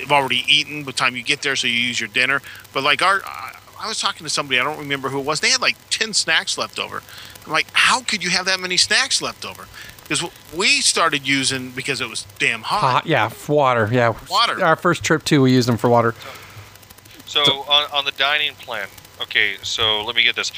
have already eaten by the time you get there so you use your dinner but like our I- i was talking to somebody i don't remember who it was they had like 10 snacks left over i'm like how could you have that many snacks left over because we started using because it was damn hot, hot. Yeah, water. Yeah, Water. Our first trip too, we used them for water. So on, on the dining plan, okay. So let me get this.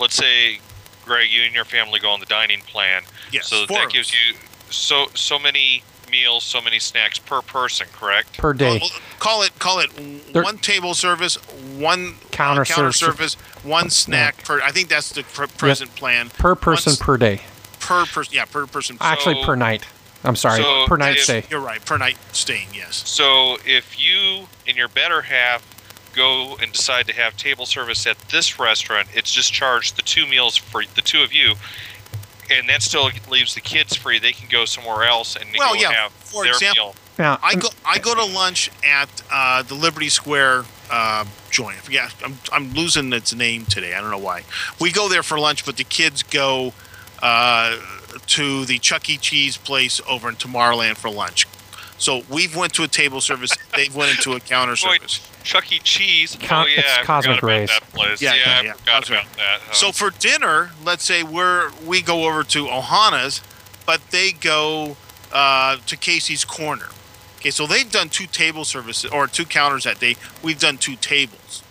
Let's say Greg, you and your family go on the dining plan. Yes, So four that gives you so so many meals, so many snacks per person, correct? per day. Well, call it call it There- one table service, one Counter uh, counter service. service, one snack per. I think that's the pr- present plan. per person Once- per day. per person. Yeah, per person. Actually, So- per night. I'm sorry, so per night if- stay. You're right. Per night staying. Yes. So if you and your better half go and decide to have table service at this restaurant, it's just charged the two meals for the two of you, and that still leaves the kids free. They can go somewhere else and Well, go yeah, have for their example- meal. Now, I go I go to lunch at uh, the Liberty Square uh, joint. Yeah. I'm I'm losing its name today. I don't know why. We go there for lunch, but the kids go uh, to the Chuck E. Cheese place over in Tomorrowland for lunch. So we've went to a table service. *laughs* They've went into a counter Boy, service. Chuck E. Cheese. Con- oh yeah, it's I Cosmic Rays. that place. Yeah, Yeah, yeah, I yeah, forgot Cosmic. about that. huh. So for dinner, let's say we're we go over to Ohana's, but they go uh, to Casey's Corner. Okay, so they've done two table services or two counters that day. We've done two tables,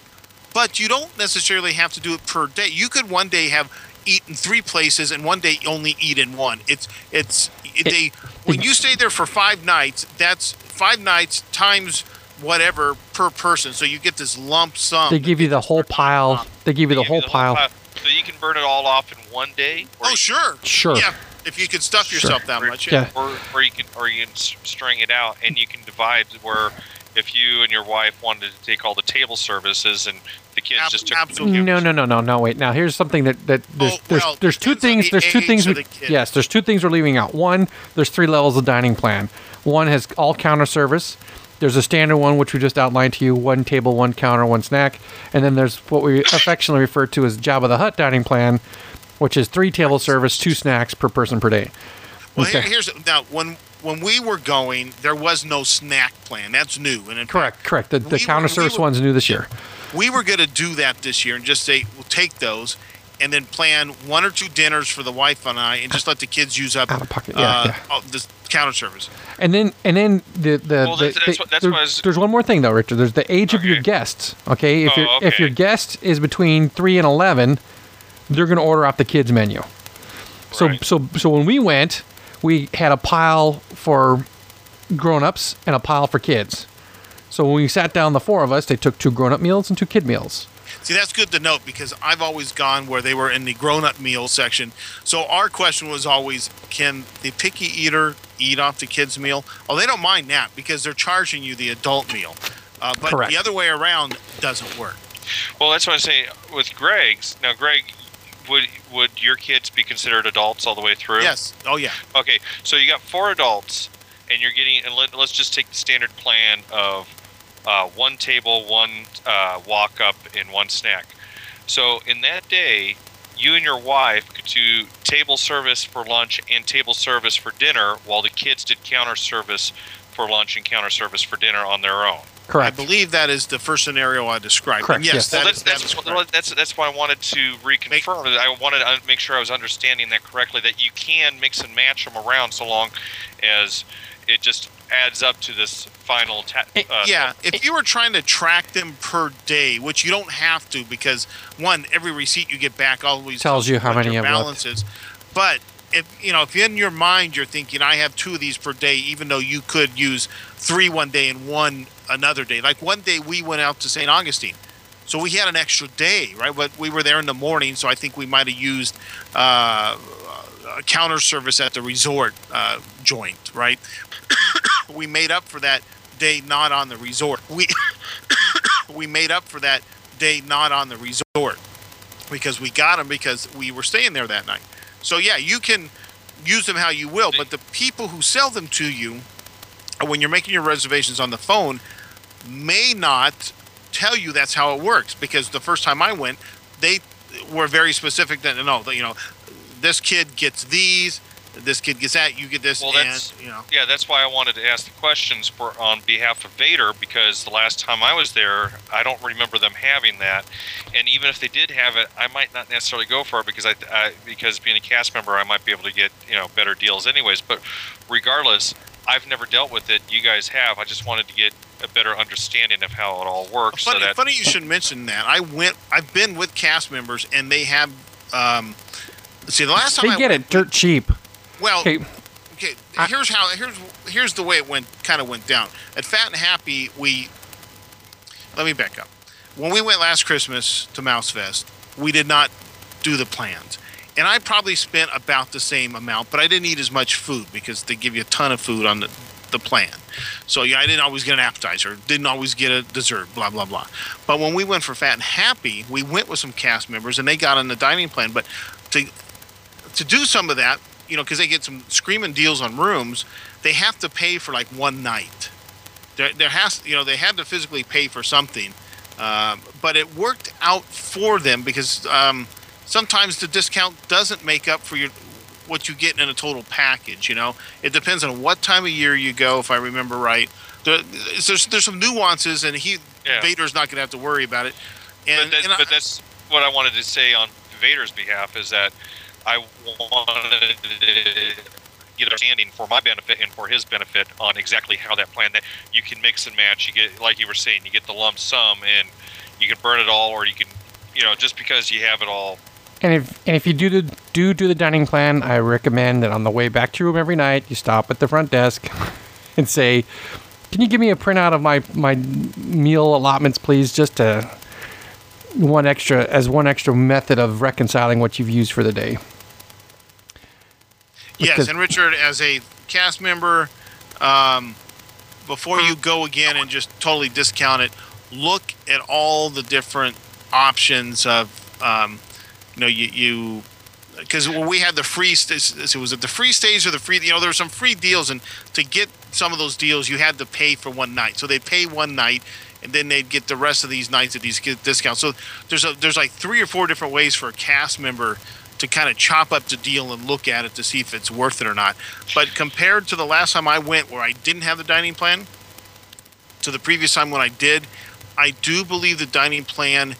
but you don't necessarily have to do it per day. You could one day have eat in three places and one day only eat in one. It's it's they when you stay there for five nights, that's five nights times whatever per person. So you get this lump sum. they give you the whole pile. They give you the Give whole pile. So you can burn it all off in one day. or oh sure, Sure. yeah. If you can stuff Sure. yourself that much, Yeah. or, or you can or you can string it out and you can divide where if you and your wife wanted to take all the table services and the kids Ab- just took absolutely. No, no, no, no, no. Wait. Now here's something that that oh, there's Oh, there's, well, there's two things. the There's two things. we, the yes there's two things we're leaving out. One, there's three levels of dining plan. One has all counter service. There's a standard one which we just outlined to you: one table, one counter, one snack. And then there's what we affectionately refer to as Jabba the hut dining plan, which is three table service, two snacks per person per day. Well, here, Okay. here's now when when we were going, there was no snack plan. That's new, and in Correct, correct. The, the We were- counter we service were- one's new this year. we were going to do that this year and just say we'll take those. And then plan one or two dinners for the wife and I, and just let the kids use up Out of pocket, yeah, uh, yeah. the counter service. And then and then the the, Well, the- that's- that's the- what- that's there- what was- there's one more thing though, Richard. There's the age of your guests. Okay, if Oh, your if your guest is between three and eleven, they're going to order off the kids menu. So Right. so so when we went, we had a pile for grown-ups and a pile for kids. So when we sat down, the four of us, they took two grown-up meals and two kid meals. See, that's good to note because I've always gone where they were in the grown-up meal section. So our question was always, can the picky eater eat off the kids' meal? Oh, they don't mind that because they're charging you the adult meal. Uh, but Correct. the other way around doesn't work. Well, that's what I say with Greg's. Now, Greg, would would your kids be considered adults all the way through? Yes. Oh, yeah. Okay, so you got four adults, and you're getting. And let, let's just take the standard plan of uh, one table, one uh, walk up, and one snack. So in that day, you and your wife could do table service for lunch and table service for dinner, while the kids did counter service for lunch and counter service for dinner on their own. Correct. I believe that is the first scenario I described. Correct, And yes, yes. that well, is- that's that that's, is well, that's that's why I wanted to reconfirm. that I wanted to make sure I was understanding that correctly. That you can mix and match them around so long as it just adds up to this final. Ta- Eh, uh, yeah, if you were trying to track them per day, which you don't have to because one, every receipt you get back always Tells you how many your you have left. balance is. But if you know, if in your mind you're thinking I have two of these per day, even though you could use three one day and one another day. Like one day we went out to St. Augustine. So we had an extra day, right? But we were there in the morning, so I think we might have used uh, a counter service at the resort uh, joint, right? *coughs* we made up for that day not on the resort. We *coughs* we made up for that day not on the resort because we got them because we were staying there that night. So yeah, you can use them how you will, but the people who sell them to you when you're making your reservations on the phone may not tell you that's how it works because the first time I went, they were very specific that no, you know, this kid gets these, this kid gets that, you get this, Well, and that's- you know. Yeah, that's why I wanted to ask the questions for on behalf of Vader because the last time I was there, I don't remember them having that. And even if they did have it, I might not necessarily go for it because I, I because being a cast member, I might be able to get you know better deals anyways. But regardless, I've never dealt with it. You guys have. I just wanted to get a better understanding of how it all works. Funny, so that funny you should mention that. I went. I've been with cast members, and they have um, See, the last time They I get went, it dirt cheap. Well, Okay, okay. Here's how here's here's the way it went kind of went down. At Fat and Happy, we let me back up. When we went last Christmas to Mouse Fest, we did not do the plans. And I probably spent about the same amount, but I didn't eat as much food because they give you a ton of food on the, the plan. So yeah, I didn't always get an appetizer, didn't always get a dessert, blah blah blah. But when we went for Fat and Happy, we went with some cast members and they got on the dining plan. But to to do some of that, you know, because they get some screaming deals on rooms, they have to pay for like one night. There, there has, you know, they had to physically pay for something, um, but it worked out for them because um, sometimes the discount doesn't make up for your what you get in a total package. You know, it depends on what time of year you go. If I remember right, there, there's there's some nuances, and he Yeah. Vader's not going to have to worry about it. And, but, and I- but that's what I wanted to say on Vader's behalf is that I wanted to get understanding for my benefit and for his benefit on exactly how that plan that you can mix and match. You get like you were saying, you get the lump sum and you can burn it all, or you can, you know, just because you have it all. and if and if you do the do do the dining plan, I recommend that on the way back to your room every night, you stop at the front desk *laughs* and say, "Can you give me a printout of my my meal allotments, please?" Just to one extra as one extra method of reconciling what you've used for the day. Yes, and Richard, as a cast member, um, before you go again and just totally discount it, look at all the different options of, um, you know, you, you because when we had the free, so was it the free stays or the free? You know, there were some free deals, and to get some of those deals, you had to pay for one night. So they pay one night, and then they'd get the rest of these nights at these discounts. So there's a, there's like three or four different ways for a cast member to kind of chop up the deal and look at it to see if it's worth it or not. But compared to the last time I went, where I didn't have the dining plan, to the previous time when I did, I do believe the dining plan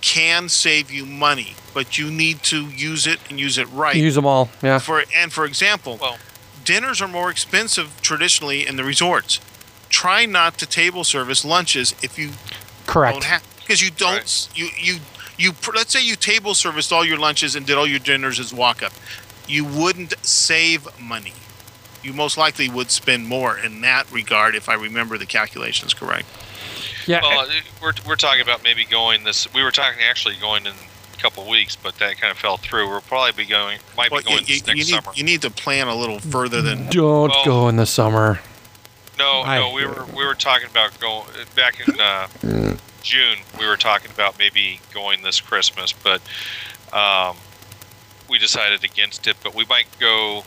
can save you money, but you need to use it and use it right. Use them all, yeah. For and for example, Well, dinners are more expensive traditionally in the resorts. Try not to table service lunches if you Correct. don't because you don't Right. you you you let's say you table serviced all your lunches and did all your dinners as walk up. You wouldn't save money. You most likely would spend more in that regard if I remember the calculations correct. yeah. well, we're we're talking about maybe going this. We were talking actually going in a couple of weeks, but that kind of fell through. We'll probably be going. Might Well, be going you, this you next need summer. you need to plan a little further than Don't well- go in the summer. No, I no, we hear were we were talking about going back in uh, *clears throat* June. We were talking about maybe going this Christmas, but um, we decided against it. But we might go.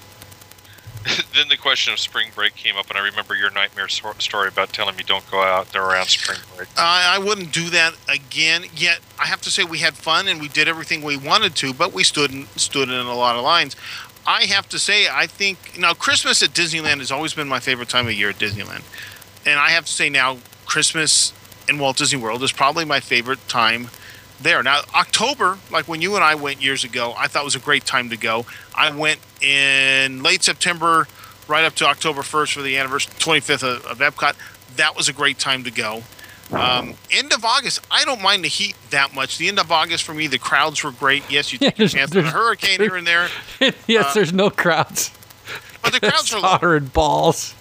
*laughs* then the question of spring break came up, and I remember your nightmare so- story about telling me don't go out there around spring break. I I wouldn't do that again. Yet I have to say we had fun and we did everything we wanted to, but we stood in, stood in a lot of lines. I have to say I think now Christmas at Disneyland has always been my favorite time of year at Disneyland, and I have to say now Christmas in Walt Disney World is probably my favorite time there. Now October, like when you and I went years ago, I thought was a great time to go. I went in late September, right up to October 1st for the anniversary 25th of, of Epcot. That was a great time to go. Um, end of August, I don't mind the heat that much. The end of August for me, the crowds were great. Yes, you *laughs* Yeah, take a there's- chance on a there's- hurricane here and there, *laughs* yes, Uh, there's no crowds. but the crowds *laughs* are low. Hotter and balls.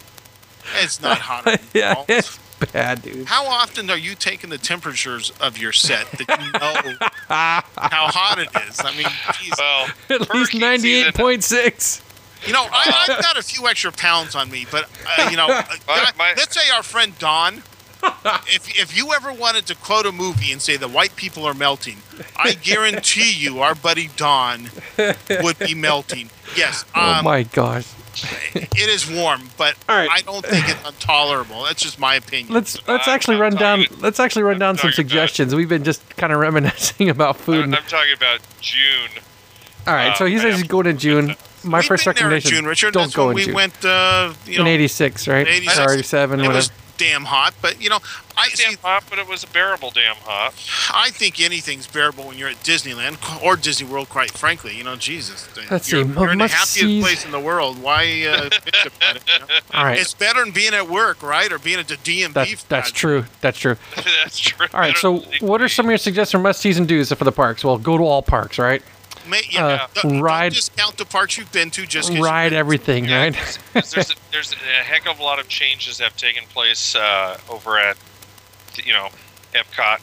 It's not hot. yeah, it's bad, dude. How often are you taking the temperatures of your set that you know how hot it is? I mean, geez. Well, *laughs* At least ninety-eight point six. you know, I, I've got a few extra pounds on me, but uh, you know, *laughs* uh, My- my- let's say our friend Don. If, if you ever wanted to quote a movie and say the white people are melting, I guarantee you our buddy Don would be melting. Yes, *laughs* oh um, my gosh. It is warm, but All right. I don't think it's intolerable. That's just my opinion. Let's let's I'm- actually I'm run down. talking- Let's actually run I'm down some talking about- suggestions. We've been just kind of reminiscing *laughs* about food. I'm, and- I'm talking about June. all right, so he says he's going in June. My We've first been there in recommendation: June, Richard. don't That's go when in we June. went. Uh, you know, in '86, right? 86. '87, whatever. was damn hot, but you know, I It's damn see, hot, but it was a bearable damn hot. I think anything's bearable when you're at Disneyland or Disney World. Quite frankly, you know, Jesus, Let's you're, see, you're in the happiest sees- place in the world. Why uh, *laughs* it? you know? All right, It's better than being at work, right, or being at the DMV. that's that's true. That's true. *laughs* That's true. All right, so what are some of your suggestions for must sees and do's for the parks? Well, go to all parks, right? Ma- yeah, Uh, don't, don't discount the parks you've been to just 'cause you've Ride everything, Yeah, right? 'cause- 'cause there's a, there's a heck of a lot of changes that have taken place uh, over at you know Epcot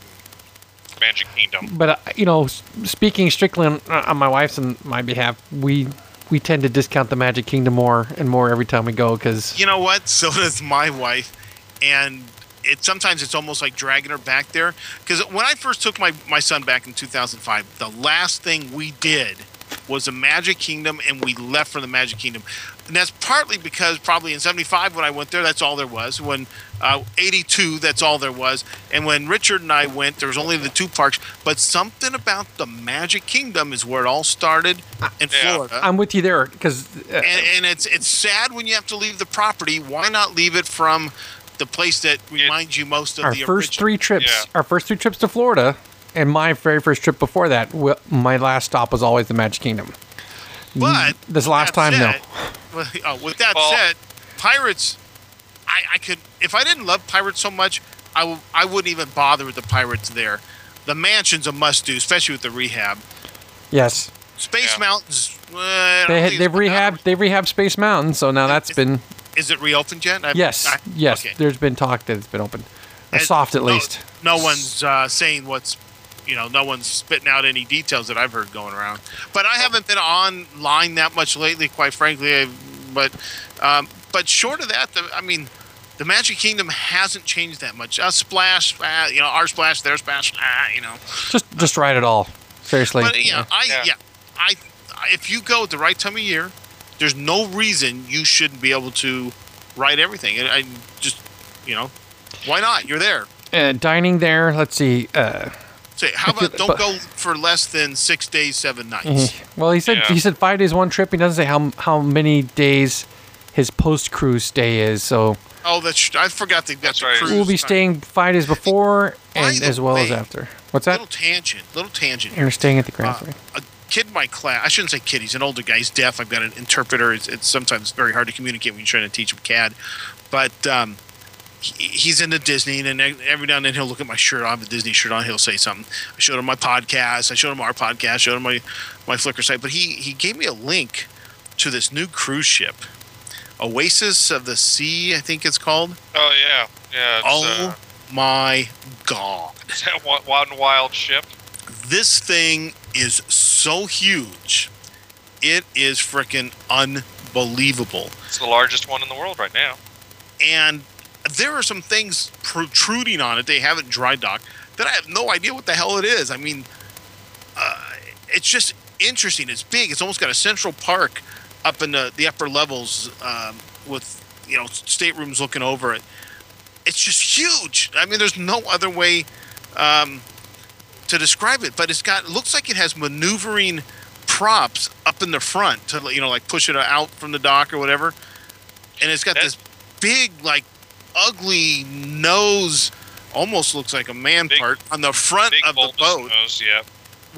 and Magic Kingdom. But uh, you know, speaking strictly on, uh, on my wife's and my behalf, we we tend to discount the Magic Kingdom more and more every time we go because You know what? So does my wife, and it sometimes it's almost like dragging her back there. Because when I first took my my son back in 2005, the last thing we did was the Magic Kingdom, and we left for the Magic Kingdom. And that's partly because probably in 75 when I went there, that's all there was. When uh, 82, that's all there was. And when Richard and I went, there was only the two parks. But something about the Magic Kingdom is where it all started in Yeah. Florida. I'm with you there because uh, and, and it's it's sad when you have to leave the property. Why not leave it from the place that reminds you most of our the first original? three trips, Yeah. our first three trips to Florida, and my very first trip before that, wi- my last stop was always the Magic Kingdom. But This last that time, no. said- *laughs* well, oh, with that Well- said, Pirates, I, I could if I didn't love Pirates so much, I w- I wouldn't even bother with the Pirates there. The mansion's a must do, especially with the rehab. Yes, Space Yeah. Mountains. uh, they, they've it's- rehabbed they've rehabbed Space Mountain, so now that's been Is it reopened yet? I- yes, I- yes. okay. There's been talk that it's been open, a And soft at no- least. No one's uh, saying what's, you know, no one's spitting out any details that I've heard going around. But I haven't been online that much lately, quite frankly. I, but, um, but short of that, the, I mean, the Magic Kingdom hasn't changed that much. Uh, splash, uh, you know, our splash, their splash, ah, you know. Just just ride it all. Seriously. But yeah, I Yeah. yeah, I if you go at the right time of year, there's no reason you shouldn't be able to write everything. And I just, you know, why not? You're there. Uh, dining there. Let's see. Uh, Say, how about *laughs* don't go for less than six days, seven nights? Mm-hmm. well, he said Yeah. he said five days one trip. He doesn't say how how many days his post cruise stay is. So Oh, that's I forgot they got That's right. cruise. we'll be staying five days before and as well as after. What's that? Little tangent, little tangent. You're staying at the Uh, Grand Floridian. Kid in my class. I shouldn't say kid. He's an older guy. He's deaf. I've got an interpreter. It's, it's sometimes very hard to communicate when you're trying to teach him CAD. But um, he, he's into Disney, and every now and then he'll look at my shirt. I have a Disney shirt on. He'll say something. I showed him my podcast. I showed him our podcast. Showed him my my Flickr site. But he he gave me a link to this new cruise ship, Oasis of the Sea. I think it's called. Oh yeah, yeah. Oh uh, my god! *laughs* is that one wild ship? this thing is so huge. It is freaking unbelievable. It's the largest one in the world right now. And there are some things protruding on it. They haven't dry docked that I have no idea what the hell it is. I mean, uh, it's just interesting. It's big. It's almost got a central park up in the, the upper levels um, with you know staterooms looking over it. It's just huge. I mean, there's no other way um, to describe it. But it's got looks like it has maneuvering props up in the front to you know like push it out from the dock or whatever. And it's got That- this big like ugly nose, almost looks like a man Big- part on the front Big of the boat nose, yeah.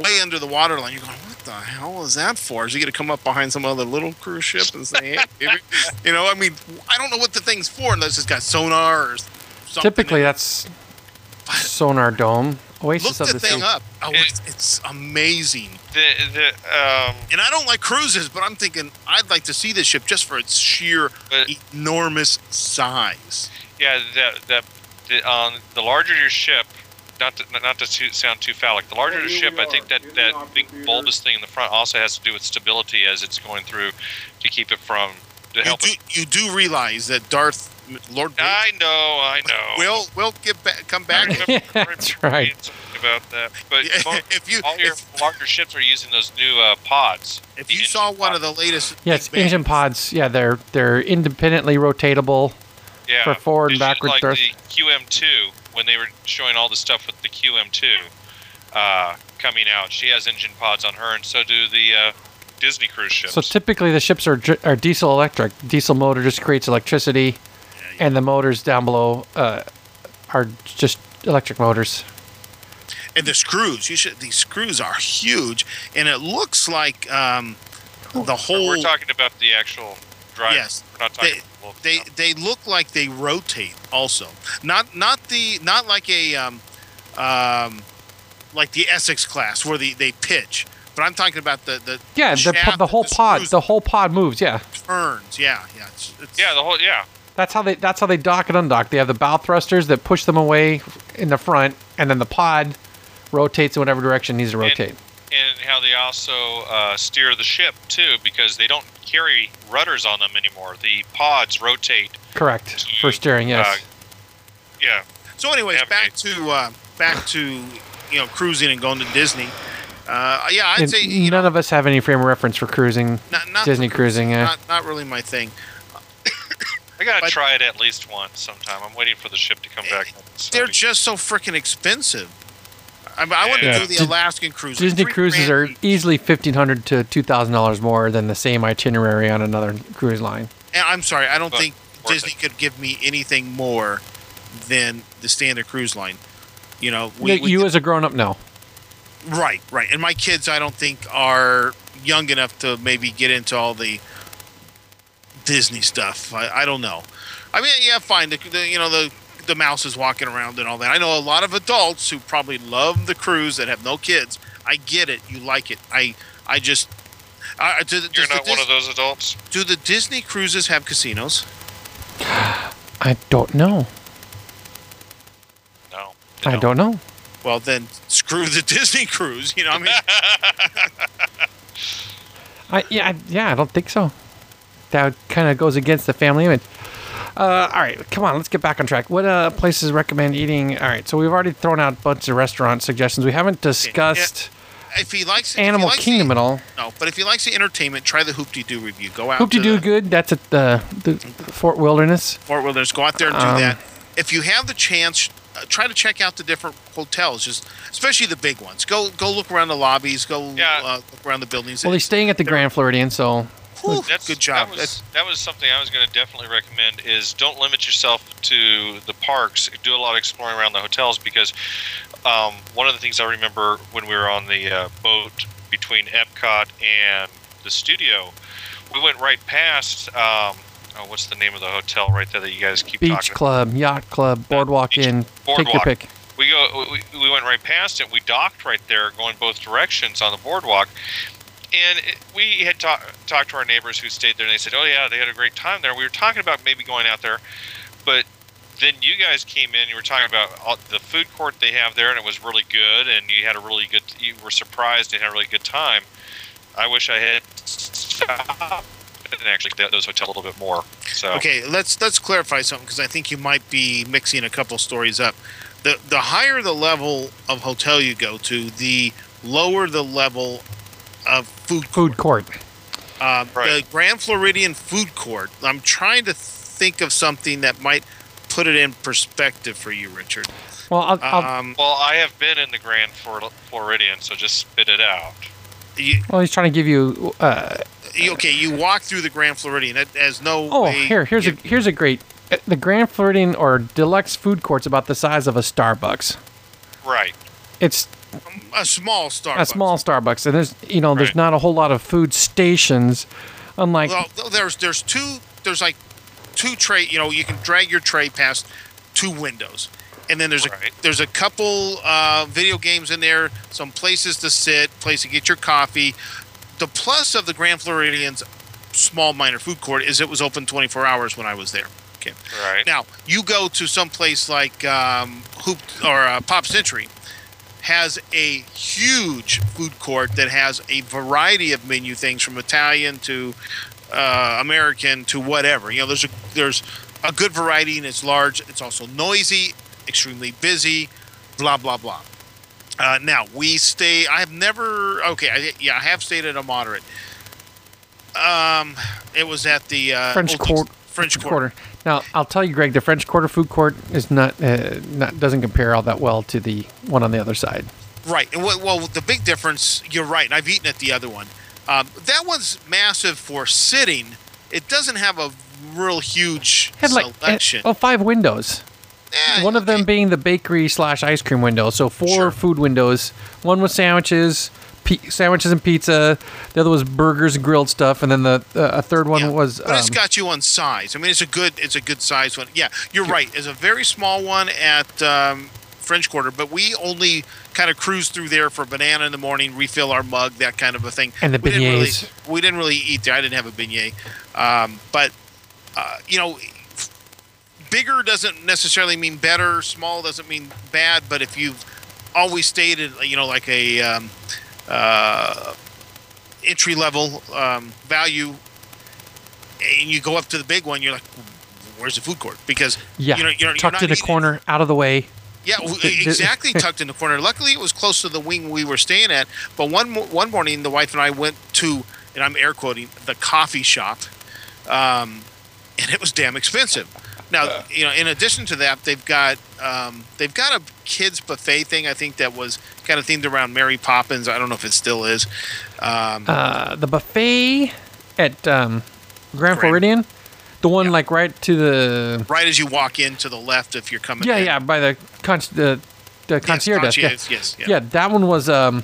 way under the waterline. You're going, what the hell is that for? Is he going to come up behind some other little cruise ship and say, hey, *laughs* you know, I mean, I don't know what the thing's for unless it's got sonar or something. Typically, that's sonar dome. Look Oasis of the the thing sea. up. Oh, It- it's, it's amazing. The the um And I don't like cruises, but I'm thinking I'd like to see this ship just for its sheer But- enormous size. yeah the the the um the larger your ship, not to, not to sound too phallic. The larger the ship, I think that that big bulbous thing in the front also has to do with stability as it's going through to keep it from to You do, it. you do realize that Darth Lord Vader I know, I *laughs* know. will will get back, come back. *laughs* Yeah, that's right. About that, but Yeah, mo- *laughs* if you- all your if- larger ships are using those new uh, pods. If you engine saw one pod. of the latest, Yeah, it's Big engine pods. Yeah, they're they're independently rotatable. yeah, for forward and it's just backward like thrust. the QM2 when they were showing all the stuff with the QM2 uh, coming out. She has engine pods on her, and so do the uh, Disney cruise ships. So typically the ships are are diesel electric. Diesel motor just creates electricity, and the motors down below uh, are just electric motors. and the screws. You should. These screws are huge, and it looks like um, the whole. we're talking about the actual drive. Yes. we're not talking. They- they no. they look like they rotate. Also, not not the not like a um, um, like the Essex class where they they pitch, but I'm talking about the the Yeah, the, shaft the whole pod, screws the whole pod moves. Yeah, turns. Yeah, yeah. It's, it's, Yeah, the whole yeah. that's how they that's how they dock and undock. They have the bow thrusters that push them away in the front, and then the pod rotates in whatever direction it needs to rotate. and how they also uh, steer the ship too, because they don't carry rudders on them anymore. The pods rotate. Correct for steering. Yes. Uh, yeah, So, anyways, back to uh, back to you know cruising and going to Disney. Uh, yeah, I'd And say you none know, of us have any frame of reference for cruising. not, not Disney for cruising, yeah. Not, not really my thing. I gotta But- try it at least once sometime. I'm waiting for the ship to come back. So They're just so freaking expensive. I, mean, I want to do the Di- Alaskan cruise. Disney cruises grand are each. easily fifteen hundred to two thousand dollars more than the same itinerary on another cruise line. And I'm sorry, I don't But think Disney it. could give me anything more than the standard cruise line. You know, we, you we you as a grown up, no. Right, right. And my kids, I don't think are young enough to maybe get into all the Disney stuff. I, I don't know. I mean, yeah, fine. The, the you know the the mouse is walking around and all that. I know a lot of adults who probably love the cruise that have no kids. I get it. You like it. I I just. Uh, do, You're does the not one of those adults. Do the Disney cruises have casinos? I don't know. No. I don't know. Well, then screw the *laughs* Disney cruise. You know, what I mean, *laughs* I yeah I, yeah I don't think so. That kind of goes against the family image. Uh, all right, come on, let's get back on track. What uh, places recommend eating? All right, so we've already thrown out a bunch of restaurant suggestions. We haven't discussed if he likes if he Animal likes Kingdom the, at all. no, but if he likes the entertainment, try the Hoop-Dee-Doo Revue. Go out. Hope to to do the good. That's at the, the Fort Wilderness. Fort Wilderness. Go out there and do Um, that. If you have the chance, uh, try to check out the different hotels, just especially the big ones. Go go look around the lobbies. Go Yeah. uh, look around the buildings. Well, he's staying at the Grand Floridian, so Whew, That's, good job. That was, that was something I was going to definitely recommend is don't limit yourself to the parks. Do a lot of exploring around the hotels because um, one of the things I remember when we were on the uh, boat between Epcot and the studio, we went right past. Um, oh, what's the name of the hotel right there that you guys keep talking about? Beach Club, Yacht Club, Boardwalk Beach- Inn. Take your pick. we go we, we went right past it we docked right there going both directions on the boardwalk and it, we had ta- talked to our neighbors who stayed there and they said oh yeah they had a great time there we were talking about maybe going out there but then you guys came in you were talking about all, the food court they have there and it was really good and you had a really good you were surprised and had a really good time i wish i had stopped and actually those hotels a little bit more so Okay, let's let's clarify something because I think you might be mixing a couple stories up. The the higher the level of hotel you go to, the lower the level of food Food court. Uh, Right. The Grand Floridian Food Court. I'm trying to think of something that might put it in perspective for you, Richard. Well, I'll, I'll, Um, well i have been in the grand floridian so just spit it out you, well, he's trying to give you. Uh, you- okay, you walk through the Grand Floridian. It has no. oh, way here, here's a here's a great. uh, The Grand Floridian or deluxe food court's about the size of a Starbucks. right It's a small Starbucks. a small Starbucks, and there's you know there's Right. not a whole lot of food stations, unlike Well, there's there's two. There's like two tray. You know, you can drag your tray past two windows, and then there's Right. a there's a couple uh, video games in there, some places to sit, place to get your coffee. The plus of the Grand Floridian's small minor food court is it was open 24 hours when I was there. Okay. right Now you go to some place like um, Hoop or uh, Pop Century has a huge food court that has a variety of menu things from Italian to uh, American to whatever. You know, there's a there's a good variety and it's large. It's also noisy, extremely busy, blah blah blah. Uh, now we stay. I have never. Okay, I, yeah, I have stayed at a moderate. Um, it was at the uh, French Old- Court- French Quarter. Quarter. Now, I'll tell you, Greg, the French Quarter food court is not, uh, not doesn't compare all that well to the one on the other side. Right. And well, the big difference, you're right, and I've eaten at the other one. Um, that one's massive for sitting. It doesn't have a real huge Had like selection. oh, five windows. Eh, One of them being the bakery slash ice cream window. So four Sure. food windows. One was sandwiches, pe- sandwiches and pizza. The other was burgers and grilled stuff, and then the uh, a third one Yeah. was. But it's um, got you on size. I mean, it's a good, it's a good size one. Yeah, you're right. It's a very small one at um, French Quarter, but we only kind of cruise through there for banana in the morning, refill our mug, that kind of a thing. And the we didn't really, beignets. we didn't really eat there. I didn't have a beignet, um, but uh, you know, bigger doesn't necessarily mean better. Small doesn't mean bad. But if you've always stayed at you know like a um, uh, entry level um, value, and you go up to the big one, you're like, where's the food court? Because Yeah, you know, you're, tucked you're in a corner, out of the way. yeah, *laughs* exactly. tucked in the corner. Luckily, it was close to the wing we were staying at. But one one morning, the wife and I went to, and I'm air quoting, the coffee shop, um, and it was damn expensive. Now, you know, in addition to that, they've got um, they've got a kids buffet thing. I think that was kind of themed around Mary Poppins. I don't know if it still is. Um, Uh, the buffet at um, Grand Grand- Floridian, the one like right to the right as you walk in to the left, if you're coming. yeah in. yeah by the con- the, the Yes, concierge desk. Yeah. yes, yeah. yeah, that one was um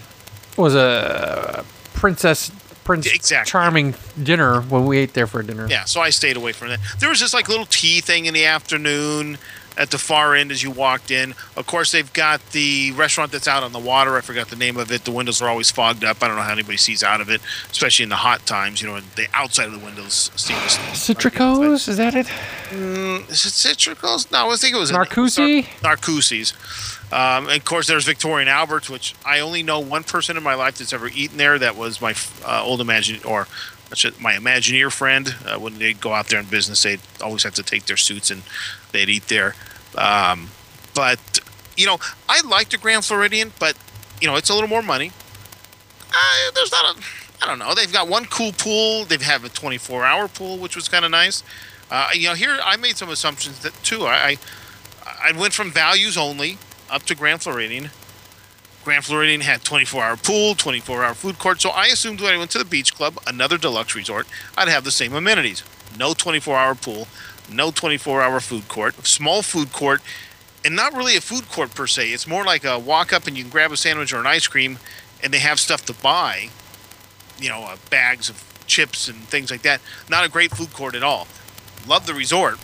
was a princess prince Exactly. charming dinner when we ate there for dinner. Yeah, so I stayed away from that. There was this like little tea thing in the afternoon at the far end as you walked in. Of course, they've got the restaurant that's out on the water. I forgot the name of it. The windows are always fogged up. I don't know how anybody sees out of it, especially in the hot times. You know, the outside of the windows Citricos, is that it? Mm, is it Citricos? No, I think it was Narcoossee? Narcoossee's. Um, of course, there's Victoria and Albert's, which I only know one person in my life that's ever eaten there. That was my uh, old imagine or my Imagineer friend. Uh, when they go out there in business, they always have to take their suits and they'd eat there. Um, but you know, I like the Grand Floridian, but you know, it's a little more money. Uh, there's not a, I don't know. They've got one cool pool. They have a 24-hour pool, which was kind of nice. Uh, you know, here I made some assumptions that too. I, I I went from values only up to Grand Floridian. Grand Floridian had 24-hour pool, 24-hour food court. So I assumed when I went to the beach club, another deluxe resort, I'd have the same amenities. No 24-hour pool, no 24-hour food court, small food court, and not really a food court per se. It's more like a walk up and you can grab a sandwich or an ice cream, and they have stuff to buy. You know, uh, bags of chips and things like that. Not a great food court at all. Love the resort,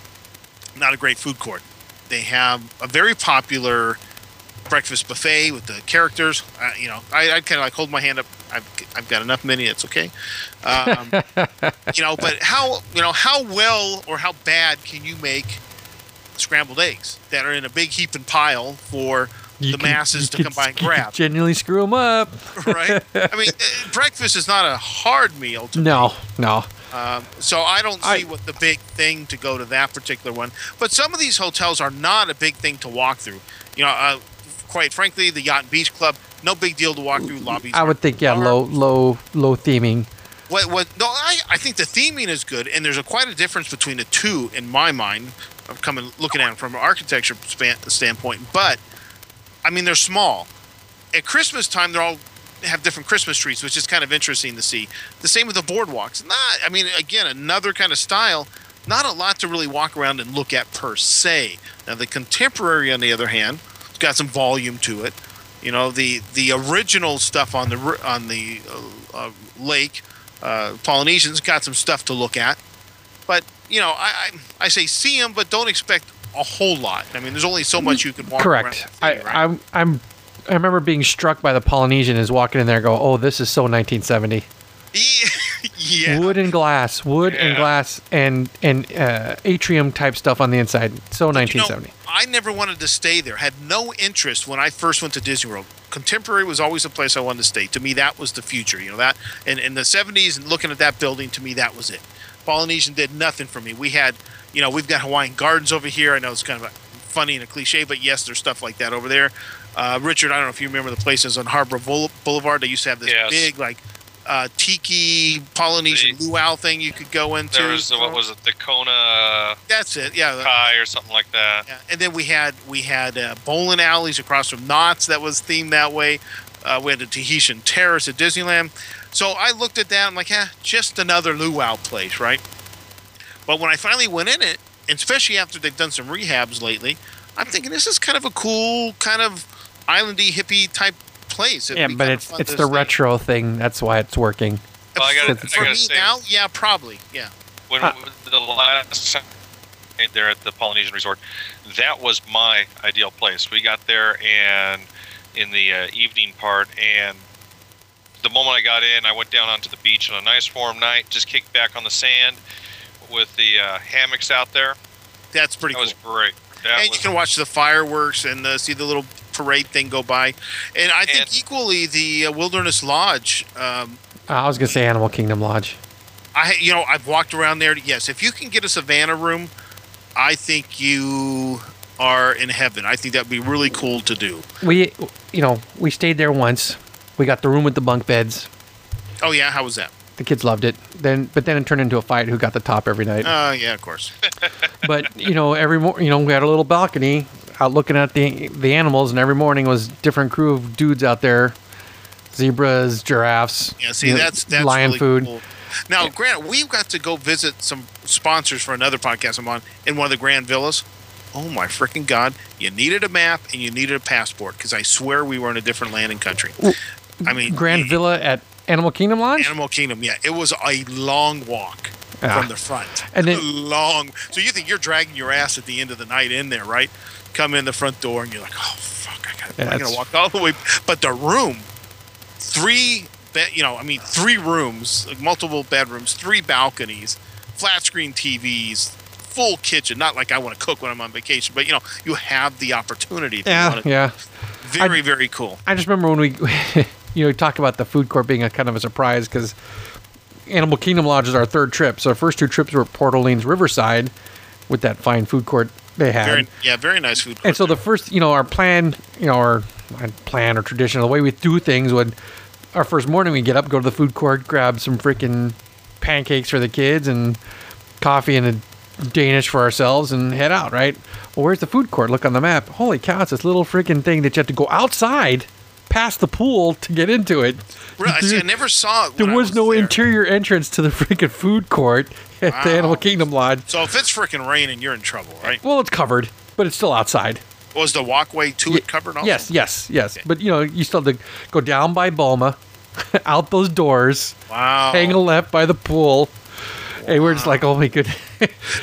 not a great food court. They have a very popular breakfast buffet with the characters. Uh, you know, I, I'd kind of like hold my hand up. I've, I've got enough mini. It's okay. Um, *laughs* you know, but how you know how well or how bad can you make scrambled eggs that are in a big heap and pile for You the can- masses to come by and grab? Genuinely screw them up. *laughs* right? I mean, uh, *laughs* breakfast is not a hard meal to No, no. um, so I don't I- see what the big thing to go to that particular one. But some of these hotels are not a big thing to walk through. You know, uh, quite frankly, the Yacht and Beach Club, no big deal to walk through lobbies. I would think yeah, low, low, low theming. What? What? No, I, I think the theming is good, and there's a quite a difference between the two in my mind. I'm coming looking at it from an architecture span, standpoint, but I mean they're small. At Christmas time, they're all have different Christmas trees, which is kind of interesting to see. The same with the boardwalks. Not, I mean, again, another kind of style. Not a lot to really walk around and look at per se. Now, the contemporary, on the other hand, got some volume to it. You know, the the original stuff on the on the uh, uh, lake, uh, Polynesians got some stuff to look at. But you know, I I, I say see them, but don't expect a whole lot. I mean, there's only so much you can walk around. Correct. I, right? I'm, I'm, I remember being struck by the Polynesian as walking in there, and go, "Oh, this is so 1970." *laughs* yeah. Wood and glass, wood and glass, and and uh, atrium type stuff on the inside. So You know, 1970. I never wanted to stay there. Had no interest when I first went to Disney World. Contemporary was always a place I wanted to stay. To me, that was the future. You know that, and in the '70s, and looking at that building, to me, that was it. Polynesian did nothing for me. We had, you know, we've got Hawaiian Gardens over here. I know it's kind of a funny and a cliche, but yes, there's stuff like that over there. Uh, Richard, I don't know if you remember the places on Harbor Boulevard. They used to have this Yes. big, like, uh, tiki Polynesian The- luau thing you could go into. There was what was it, the Kona That's it. Yeah. the- Kai or something like that. yeah, and then we had we had uh, bowling alleys across from Knott's that was themed that way. Uh, we had a Tahitian Terrace at Disneyland. So I looked at that. I'm like, yeah, just another luau place, right? But when I finally went in it, and especially after they've done some rehabs lately, I'm thinking this is kind of a cool, kind of islandy hippie type place. It'd Yeah, be but it's it's the stay. retro thing. That's why it's working. Well, I gotta- For gotta me say- now, yeah, probably, yeah. When Uh, the last time there at the Polynesian Resort. That was my ideal place. We got there and in the uh, evening part, and the moment I got in, I went down onto the beach on a nice warm night, just kicked back on the sand with the uh, hammocks out there. That's pretty That cool. was great. That and was, you can watch the fireworks and uh, see the little parade thing go by. And I think And- equally the uh, Wilderness Lodge. Um, I was gonna say Animal Kingdom Lodge. I you know I've walked around there. Yes, if you can get a Savannah room, I think you are in heaven. I think that'd be really cool to do. We, you know, we stayed there once. We got the room with the bunk beds. Oh yeah, how was that? The kids loved it. Then, but then it turned into a fight who got the top every night. Uh, yeah, of course. *laughs* but you know, every mor- you know, we had a little balcony out looking at the the animals, and every morning was different crew of dudes out there, zebras, giraffes. Yeah, see, you know, that's that's lion really food. Cool. Now, Grant, we've got to go visit some sponsors for another podcast I'm on in one of the Grand Villas. Oh my freaking god! You needed a map and you needed a passport because I swear we were in a different land and country. I mean, Grand Villa at Animal Kingdom Lodge. Animal Kingdom. Yeah, it was a long walk Ah. from the front. And then- *laughs* long. So you think you're dragging your ass at the end of the night in there, right? Come in the front door and you're like, oh fuck, I got. Yeah, I'm gonna walk all the way. But the room, three, be, you know, I mean, three rooms, like multiple bedrooms, three balconies, flat screen TVs. Full kitchen, not like I want to cook when I'm on vacation, but you know, you have the opportunity. yeah, yeah. Very, very cool. I just remember when we, *laughs* you know, we talked about the food court being a kind of a surprise because Animal Kingdom Lodge is our third trip. So our first two trips were Port Orleans Riverside with that fine food court they had. Very, yeah, very nice food. and court so the first, you know, our plan, you know, our our plan or tradition, the way we do things would, our first morning we get up, go to the food court, grab some freaking pancakes for the kids and coffee and a Danish for ourselves and head out, right? Well, where's the food court? Look on the map. Holy cow, it's this little freaking thing that you have to go outside past the pool to get into it. Really, I, see, I never saw it. There I was, no there. interior entrance to the freaking food court at the Animal Kingdom Lodge. So if it's freaking raining, you're in trouble, right? Well, it's covered, but it's still outside. Was the walkway to Ye- it covered? Also? Yes, yes, yes. But you know, you still have to go down by Boma, *laughs* out those doors, Wow. hang a left by the pool. And we're just like, oh my goodness.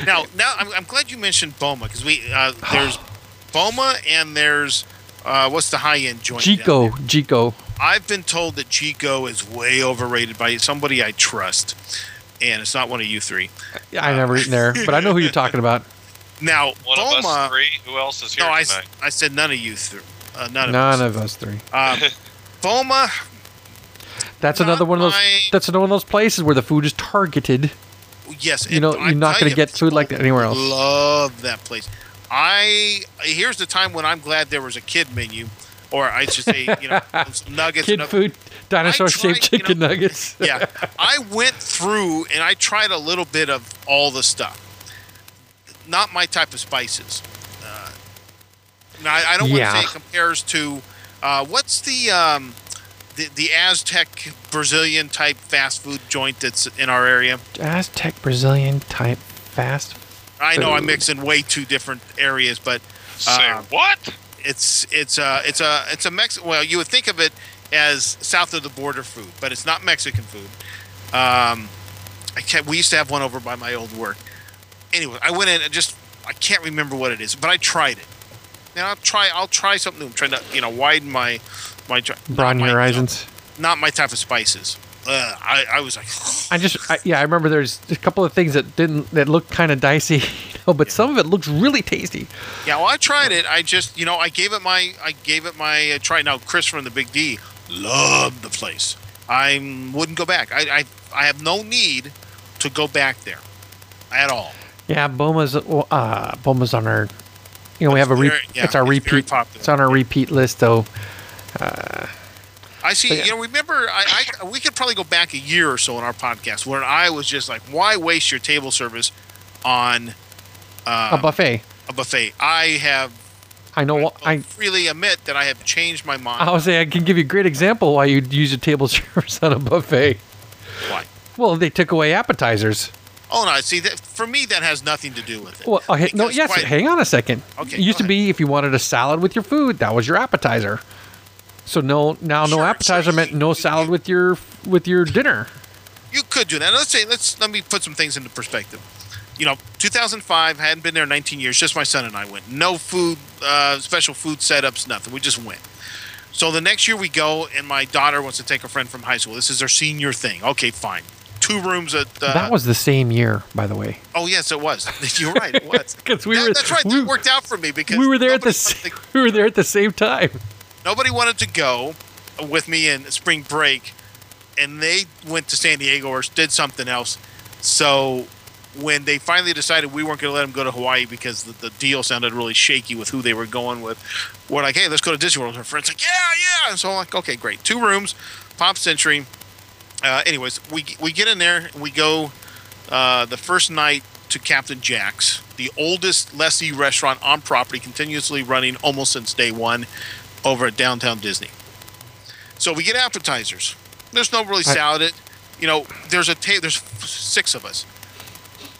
Now, now I'm, I'm glad you mentioned Boma because we uh, there's *sighs* Boma and there's uh, what's the high end joint? Jiko. Jiko. I've been told that Jiko is way overrated by somebody I trust, and it's not one of you three. Yeah, I never eaten there, but I know who you're talking about. *laughs* Now, one of us Boma. three. Who else is here No, I, tonight? s- I said none of you three. Uh, none of None us. of us three. Um, *laughs* Boma, That's another one of those. my- That's another one of those places where the food is targeted. yes, You know, you're not gonna get food like that anywhere else. Love that place. I here's the time when I'm glad there was a kid menu, or I should say, you know, *laughs* nuggets. Kid food, dinosaur shaped tried, you chicken know- nuggets. *laughs* yeah, I went through and I tried a little bit of all the stuff. Not my type of spices. Uh, now, I, I don't Yeah. want to say it compares to uh, what's the, um, the the Aztec Brazilian type fast food joint that's in our area. Aztec Brazilian type fast. I know I'm mixing way two different areas, but Say uh, what? it's it's a it's a it's a Mex. Well, you would think of it as south of the border food, but it's not Mexican food. Um, I can't. We used to have one over by my old work. Anyway, I went in and just I can't remember what it is, but I tried it. Now I'll try. I'll try something new. I'm trying to you know widen my my not Broaden your my- horizons. Not my type of spices. Uh, I I was like, *sighs* I just, I, yeah, I remember there's a couple of things that didn't, that looked kind of dicey, *laughs* you know, but some of it looks really tasty. Yeah, well, I tried it. I just, you know, I gave it my, I gave it my uh, try. Now, Chris from the Big D loved the place. I wouldn't go back. I, I, I have no need to go back there at all. Yeah, Boma's, uh, Boma's on our, you know, we have a, It's re- yeah, it's our it's repeat, it's on our repeat list though. I see. Yeah. You know, remember, I, I, we could probably go back a year or so in our podcast where I was just like, why waste your table service on uh, a buffet. a buffet? I have. I know, I'll I, freely admit that I have changed my mind. I would say I can give you a great example why you'd use a table *laughs* service on a buffet. Why? Well, they took away appetizers. Oh no! See, that, for me, that has nothing to do with it. Well, okay, no, yes, quite- hang on a second. Okay, It used to be if you wanted a salad with your food, that was your appetizer. So no, now no Sure, appetizer meant no salad with your with your dinner. You could do that. Let's say let's let me put some things into perspective. you know, 2005 hadn't been there 19 years. Just my son and I went. No food, uh, special food setups, nothing. We just went. So the next year we go, and my daughter wants to take a friend from high school. This is their senior thing. Okay, fine. Two rooms at. Uh, that was the same year, by the way. Oh yes, it was. *laughs* You're right. It was. *laughs* 'Cause we That- were- that's right. we- that worked out for me because We were there at the nobody s- wanted to- *laughs* we were there at the same time. Nobody wanted to go with me in spring break, and they went to San Diego or did something else. So when they finally decided we weren't going to let them go to Hawaii because the, the deal sounded really shaky with who they were going with, we're like, hey, let's go to Disney World. Her friends like, yeah, yeah. And so I'm like, okay, great. Two rooms, Pop Century. Uh, anyways, we we get in there. We go uh, the first night to Captain Jack's, the oldest lessee restaurant on property, continuously running almost since day one, over at downtown Disney. So we get appetizers. There's no really salad. It, you know, there's a ta- there's f- six of us.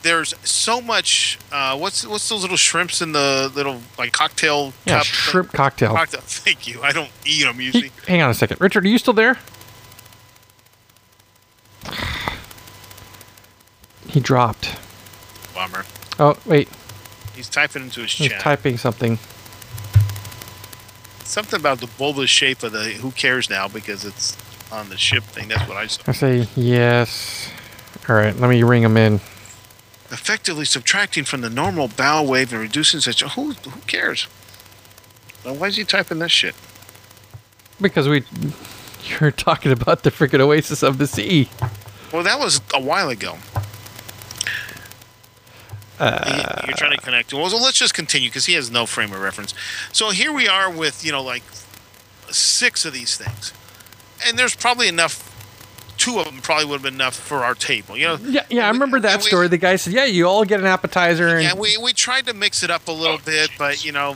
There's so much. Uh, what's what's those little shrimps in the little like cocktail Yeah, shrimp cocktail. Cocktail. *laughs* Thank you. I don't eat them He- usually. hang on a second, Richard. Are you still there? He dropped. Bummer. Oh wait, He's typing into his he's chat. typing something. Something about the bulbous shape of the who cares now because it's on the ship thing. That's what I saw. I say yes. All right, let me ring him in. Effectively subtracting from the normal bow wave and reducing such. Who who cares? Well, why is he typing this shit? Because we, *laughs* you're talking about the freaking oasis of the sea. Well, that was a while ago. Uh, You're trying to connect. Well, so let's just continue because he has no frame of reference. So here we are with you know like six of these things, and there's probably enough. Two of them probably would have been enough for our table. You know. Yeah, yeah, I remember that and we- story. The guy said, "Yeah, you all get an appetizer." And Yeah, we, we tried to mix it up a little bit, but you know,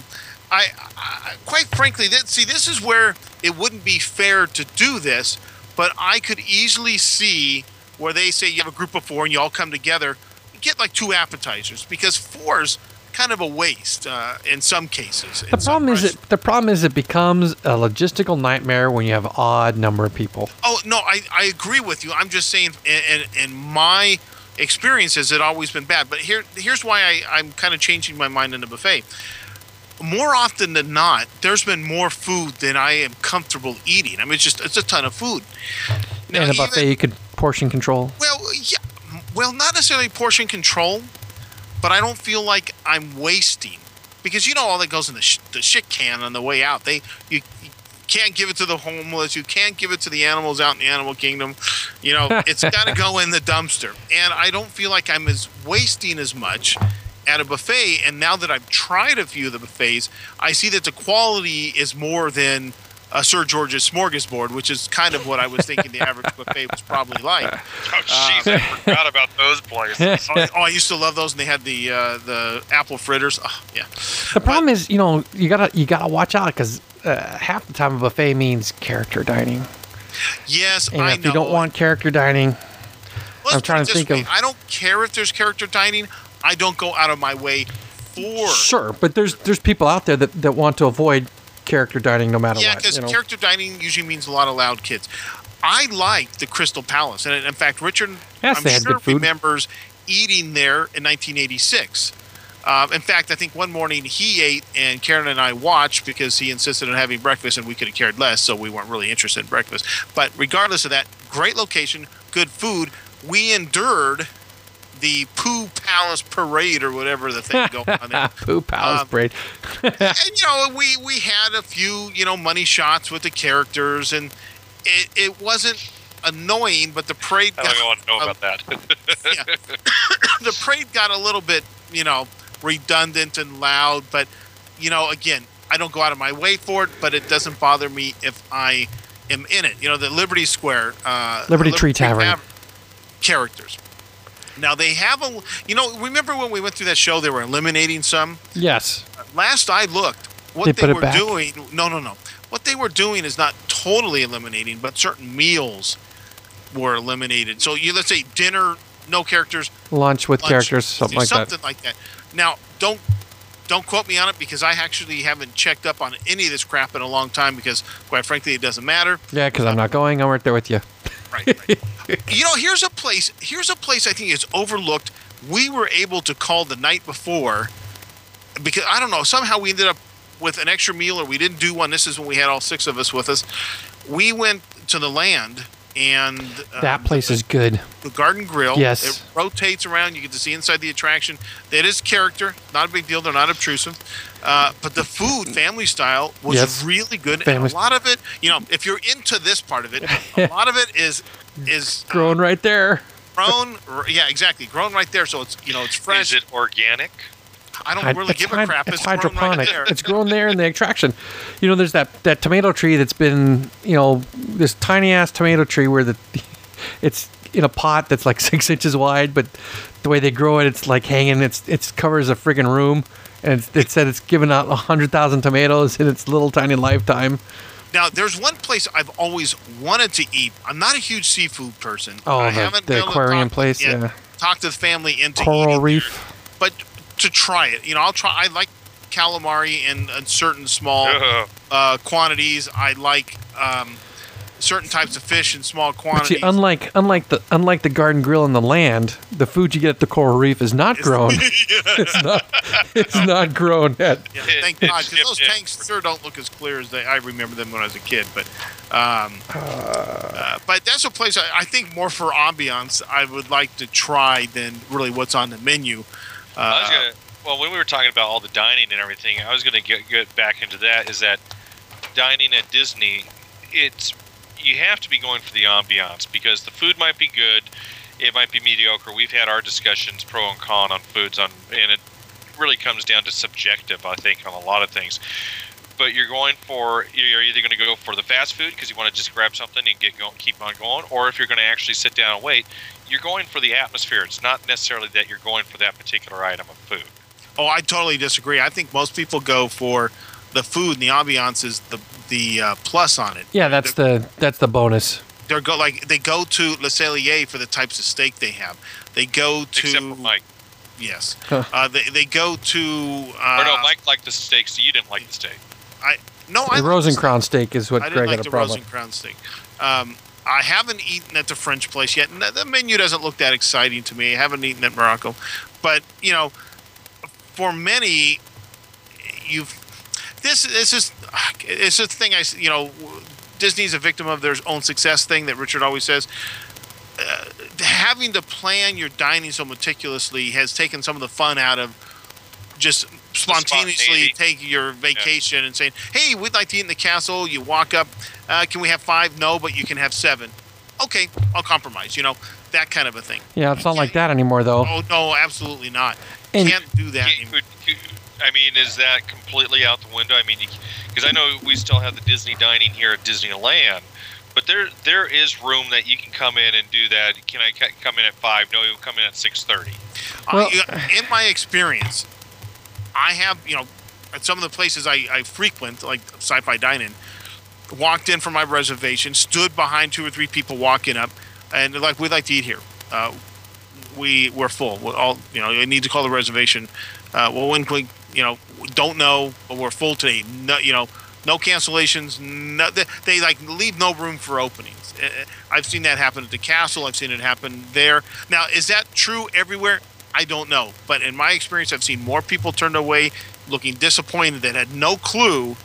I, I quite frankly, that, see, this is where it wouldn't be fair to do this, but I could easily see where they say you have a group of four and you all come together, get like two appetizers because four's kind of a waste uh, in some cases. the problem is that the problem is it becomes a logistical nightmare when you have an odd number of people. Oh no, I, I agree with you. I'm just saying, in, in, in my experiences, it always been bad. But here here's why I, I'm kind of changing my mind in the buffet. More often than not, there's been more food than I am comfortable eating. I mean, it's just it's a ton of food. Now, and a buffet, even- you could portion control. well, yeah, well, not necessarily portion control, but I don't feel like I'm wasting because you know all that goes in the, sh- the shit can on the way out. They you, you can't give it to the homeless. You can't give it to the animals out in the animal kingdom. You know, *laughs* it's got to go in the dumpster. And I don't feel like I'm as wasting as much at a buffet. And now that I've tried a few of the buffets, I see that the quality is more than uh, Sir George's Smorgasbord, which is kind of what I was thinking the average buffet was probably like. *laughs* Oh, jeez, I forgot about those places. *laughs* oh, oh, I used to love those, and they had the uh, the apple fritters. Oh, yeah, The problem is, you know, you gotta you gotta watch out because uh, half the time a buffet means character dining, yes, and I if know. you don't want character dining, Let's I'm trying to think way. of- I don't care if there's character dining. I don't go out of my way for. sure. But there's there's people out there that, that want to avoid character dining no matter Yeah, what. because you know? character dining usually means a lot of loud kids. I like the Crystal Palace, and in fact, Richard, Yes, I'm sure remembers eating there in 1986. Um, in fact, I think one morning he ate, and Karen and I watched because he insisted on having breakfast, and we could have cared less, so we weren't really interested in breakfast. But regardless of that, great location, good food. We endured the Pooh Palace parade or whatever the thing going on there. *laughs* Poo Palace Um, braid. *laughs* and you know we we had a few you know money shots with the characters and it, it wasn't annoying but the parade I got, don't want to know um, about that. yeah. *coughs* the parade got a little bit you know redundant and loud but you know again i don't go out of my way for it but it doesn't bother me if i am in it you know the liberty square uh Liberty Tree Tavern. characters now they have a you know remember when we went through that show they were eliminating some Yes. last I looked, what They they, were doing, no, no, no. What they were doing is not totally eliminating, but certain meals were eliminated. So you let's say dinner, no characters, Lunch with lunch, characters, something like that. something that. like that. Now, don't don't quote me on it because I actually haven't checked up on any of this crap in a long time because, quite frankly, it doesn't matter. Yeah, because I'm not going. I'm right there with you. Right. right. *laughs* you know, here's a place. Here's a place I think is overlooked we were able to call the night before because I don't know somehow we ended up with an extra meal or we didn't do one. This is when we had all six of us with us. We went to the land and that um, place is good. the Garden Grill. Yes. It rotates around. You get to see inside the attraction. That is character. Not a big deal. They're not obtrusive. Uh, but the food, family style, was Yes. really good. Family- And a lot of it, you know, if you're into this part of it, *laughs* a lot of it is is uh, Grown right there. grown. Yeah, exactly. Grown right there. So it's you know it's fresh. Is it organic? I don't Hyd- really it's give hyd- a crap. It's, It's, grown right hydroponic. there. it's grown there in the attraction. You know, there's that that tomato tree that's been, you know, this tiny ass tomato tree where the *laughs* it's in a pot that's like *laughs* six inches wide, but the way they grow it, it's like hanging. It's it covers a friggin' room, and it's, it said it's given out hundred thousand tomatoes in its little tiny lifetime. Now, there's one place I've always wanted to eat. I'm not a huge seafood person. Oh, I the- haven't the been able to aquarium talk- place, yeah. Talk to the family into Coral eating reef. but to try it, you know, I'll try. I like calamari in, in certain small Ugh. *laughs* uh, quantities. I like um, certain types of fish in small quantities. see, unlike unlike the unlike the garden grill in the land, the food you get at the coral reef is not grown. *laughs* *laughs* it's not. It's not grown yet. Yeah, thank God, because those tanks sure don't look as clear as they. I remember them when I was a kid, but, um, *sighs* uh, but that's a place I, I think more for ambiance I would like to try than really what's on the menu. I was Uh, gonna. Well, when we were talking about all the dining and everything, I was gonna get get back into that. Is that dining at Disney? It's you have to be going for the ambiance because the food might be good, it might be mediocre. We've had our discussions pro and con on foods on, and it really comes down to subjective. I think on a lot of things. But you're going for you're either going to go for the fast food because you want to just grab something and get going, keep on going, or if you're going to actually sit down and wait, you're going for the atmosphere. It's not necessarily that you're going for that particular item of food. Oh, I totally disagree. I think most people go for the food and the ambiance is the the uh, plus on it. Yeah, that's the that's the bonus. They're go like they go to Le Cellier for the types of steak they have. They go to Except for Mike. yes. Huh. Uh, they they go to uh, or no, Mike liked the steak, so you didn't like the steak. I no The like the Rose and Crown steak is what I Greg didn't like had the a problem. Rose and Crown steak. Um, I haven't eaten at the French place yet. The menu doesn't look that exciting to me. I haven't eaten at Morocco, but you know, for many, you've this this is it's a thing I you know Disney's a victim of their own success thing that Richard always says. Uh, having to plan your dining so meticulously has taken some of the fun out of just spontaneously taking your vacation and saying, "Hey, we'd like to eat in the castle." You walk up, uh, can we have five? No, but you can have seven. Okay, I'll compromise. You know that kind of a thing. Yeah, it's not like that anymore though. Oh no, absolutely not. And- Can't do that. Can't- anymore. could- could- I mean, is that completely out the window? I mean, because I know we still have the Disney dining here at Disneyland, but there there is room that you can come in and do that. Can I come in at five? No, you'll come in at six thirty. Well- I, in my experience, I have you know at some of the places I, I frequent, like Sci-Fi Dining, walked in for my reservation, stood behind two or three people walking up, and like, "We'd like to eat here. Uh, we we're full. We're all you know. You need to call the reservation. Uh, well, when can we? You know, don't know, but we're full today. No, you know." No cancellations. No, they, they like leave no room for openings. Uh, I've seen that happen at the castle. I've seen it happen there. Now, is that true everywhere? I don't know. But in my experience, I've seen more people turned away looking disappointed that had no clue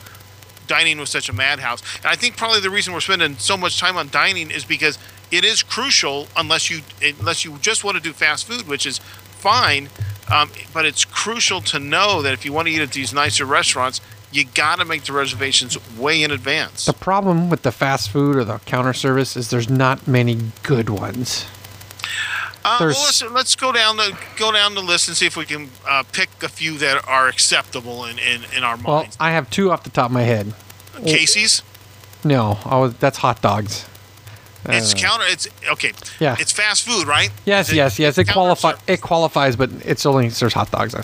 dining was such a madhouse. And I think probably the reason we're spending so much time on dining is because it is crucial unless you unless you just want to do fast food, which is fine. Um, but it's crucial to know that if you want to eat at these nicer restaurants, you got to make the reservations way in advance. The problem with the fast food or the counter service is there's not many good ones. Uh, well, There's- let's, let's go down the go down the list and see if we can uh, pick a few that are acceptable in, in, in our Well. I have two off the top of my head. Casey's, No, I was that's hot dogs. It's Uh, counter. It's okay. Yeah. It's fast food, right? Yes, it yes, yes. It qualifies. It qualifies, but it's only serves hot dogs.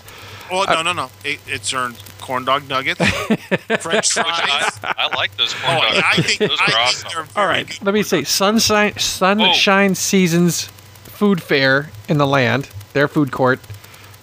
Well, no, no, no. It, it's earned corn dog nuggets, *laughs* French fries. I, I like those Oh, corn dogs. I think, those I are think awesome. they're All very right, good. let me say Sunshine Sunshine Seasons Food Fair in the land, their food court.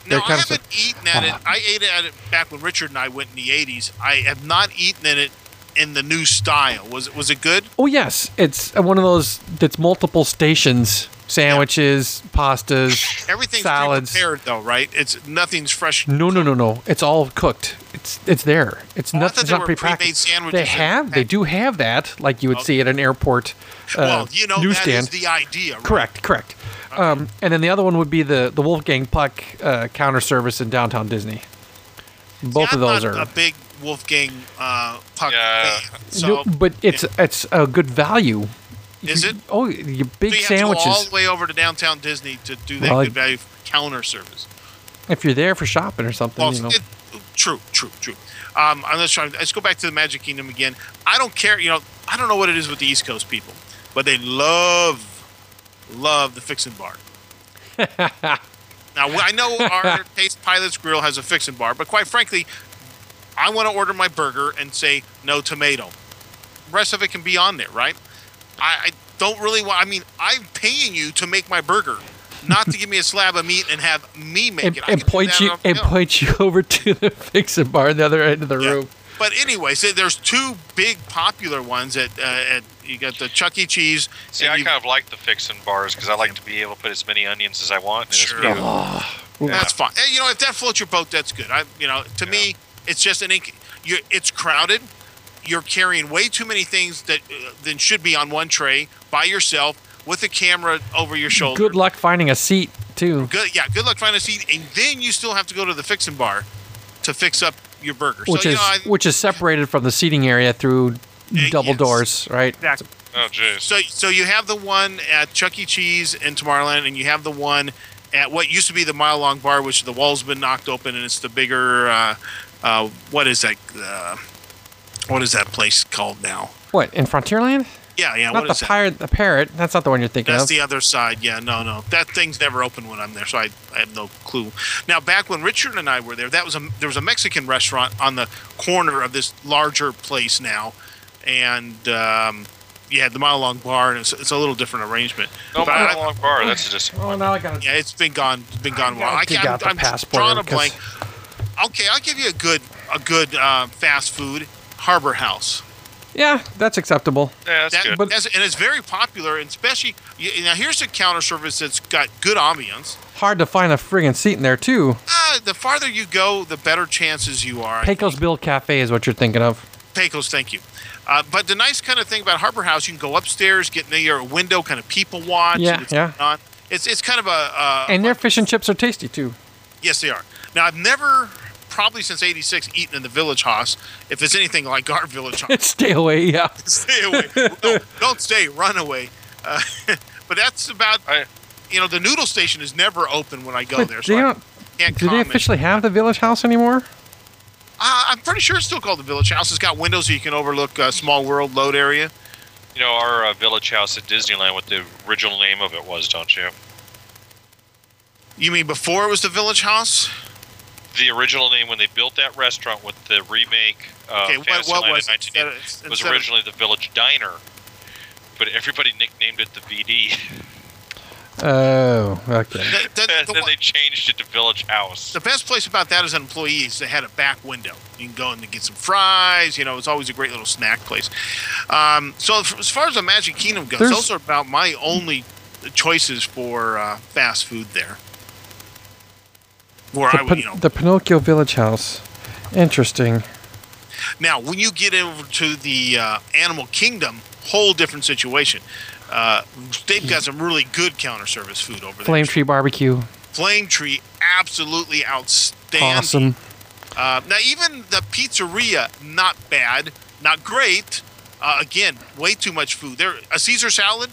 No, I haven't eaten at it. Oh. I ate at it back when Richard and I went in the '80s. I have not eaten at it in the new style. Was was it good? Oh yes, it's one of those that's multiple stations, sandwiches, pastas, Everything's salads. prepared though, right? It's nothing's fresh. No, no, no, no. It's all cooked. It's it's there. It's Oh, not. thought It's they not pre-made sandwiches They have. They do have that, like you would see at an airport uh, well, you know newsstand. that is the idea. Right? Correct, correct. Um, and then the other one would be the the Wolfgang Puck uh, counter service in downtown Disney. Both See, of those are. a big Wolfgang uh, puck Yeah. So No, but it's it's a good value. is it? Oh, your big So you sandwiches. have to go all the way over to downtown Disney to do that Well, good value counter service. if you're there for shopping or something, Well, you know. it, true, true, true. Um, I'm just trying. Let's go back to the Magic Kingdom again. I don't care. You know, I don't know what it is with the East Coast people, but they love, love the Fixin' Bar. *laughs* now I know our Taste Pilots Grill has a Fixin' Bar, but quite frankly, I want to order my burger and say no tomato. The rest of it can be on there, right? I, I don't really want. I mean, I'm paying you to make my burger, not to give me a slab of meat and have me make and, it. I and point you and own. point you *laughs* over to the fixin' bar on the other end of the Yeah. room. But anyway, so there's two big popular ones at, uh, at you got the Chuck E. Cheese. See, and I you- kind of like the fixin' bars because I like to be able to put as many onions as I want. Sure. as few. Oh, That's fine. And, you know, if that floats your boat, that's good. I, you know, to me, it's just an. inc- You, it's crowded. You're carrying way too many things that uh, than should be on one tray by yourself with a camera over your shoulder. good luck finding a seat too. Good, yeah. Good luck finding a seat, and then you still have to go to the fixing bar to fix up your burger. Which so, you is know, I, which is separated from the seating area through Uh, double yes. doors, right? Exactly. Oh, jeez. So, so you have the one at Chuck E. Cheese in Tomorrowland, and you have the one at what used to be the mile long bar, which the wall's been knocked open, and it's the bigger. Uh, uh, what is that? Uh, what is that place called now? What in Frontierland? Yeah, yeah. not what the is that? pirate, the parrot. That's not the one you're thinking That's of. the other side. Yeah, no, no. That thing's never open when I'm there, so I, I have no clue. Now, back when Richard and I were there, that was a there was a Mexican restaurant on the corner of this larger place now, and um, you had the mile long bar, and it's, it's a little different arrangement. No, But I- long bar. That's just. oh, now I got Yeah, it's been gone. It's been gone a while. gotta I dig can't. out the I'm, I'm drawing a blank. Okay, I'll give you a good a good uh, fast food Harbor House. Yeah, that's acceptable. Yeah, that's That- good. But- that's- and it's very popular, and especially you, now. Here's a counter service that's got good ambiance. Hard to find a friggin' seat in there too. Uh, the farther you go, the better chances you are. Pecos Bill Cafe is what you're thinking of. Pecos, thank you. Uh, but the nice kind of thing about Harbor House, you can go upstairs, get near your window, kind of people watch. Yeah, and it's yeah. On. It's it's kind of a. Uh, And their fish and chips are tasty too. Yes, they are. Now, I've never, probably since '86, eaten in the Village House. If it's anything like our Village House, *laughs* Stay away, yeah. *laughs* stay away. *laughs* No, don't stay. Run away. Uh, but that's about. I- you know, the noodle station is never open when I go But there, they so I don't, can't do they officially have the Village House anymore? Uh, I'm pretty sure it's still called the Village House. It's got windows so you can overlook uh, Small World load area. You know, our uh, village house at Disneyland, what the original name of it was, don't you? You mean before it was the Village House? The original name when they built that restaurant with the remake of okay, what, what was in it? Instead 1980 of- was instead of- originally the Village Diner, but everybody nicknamed it the VD. Oh, okay. the, the- *laughs* and then one- they changed it to Village House. The best place about that as an employee is they had a back window. You can go in and get some fries. You know, it's always a great little snack place. Um, so f- as far as the Magic Kingdom goes, There's- those are about my only choices for uh, fast food there. Where The, I would, you know, the Pinocchio Village House. Interesting. now when you get over to the uh, Animal Kingdom, whole different situation. Uh, they've got some really good counter service food over there. Flame Tree Barbecue. Flame Tree, absolutely outstanding. Awesome. Uh, now, even the pizzeria, not bad, not great. Uh, again, way too much food. There, a Caesar salad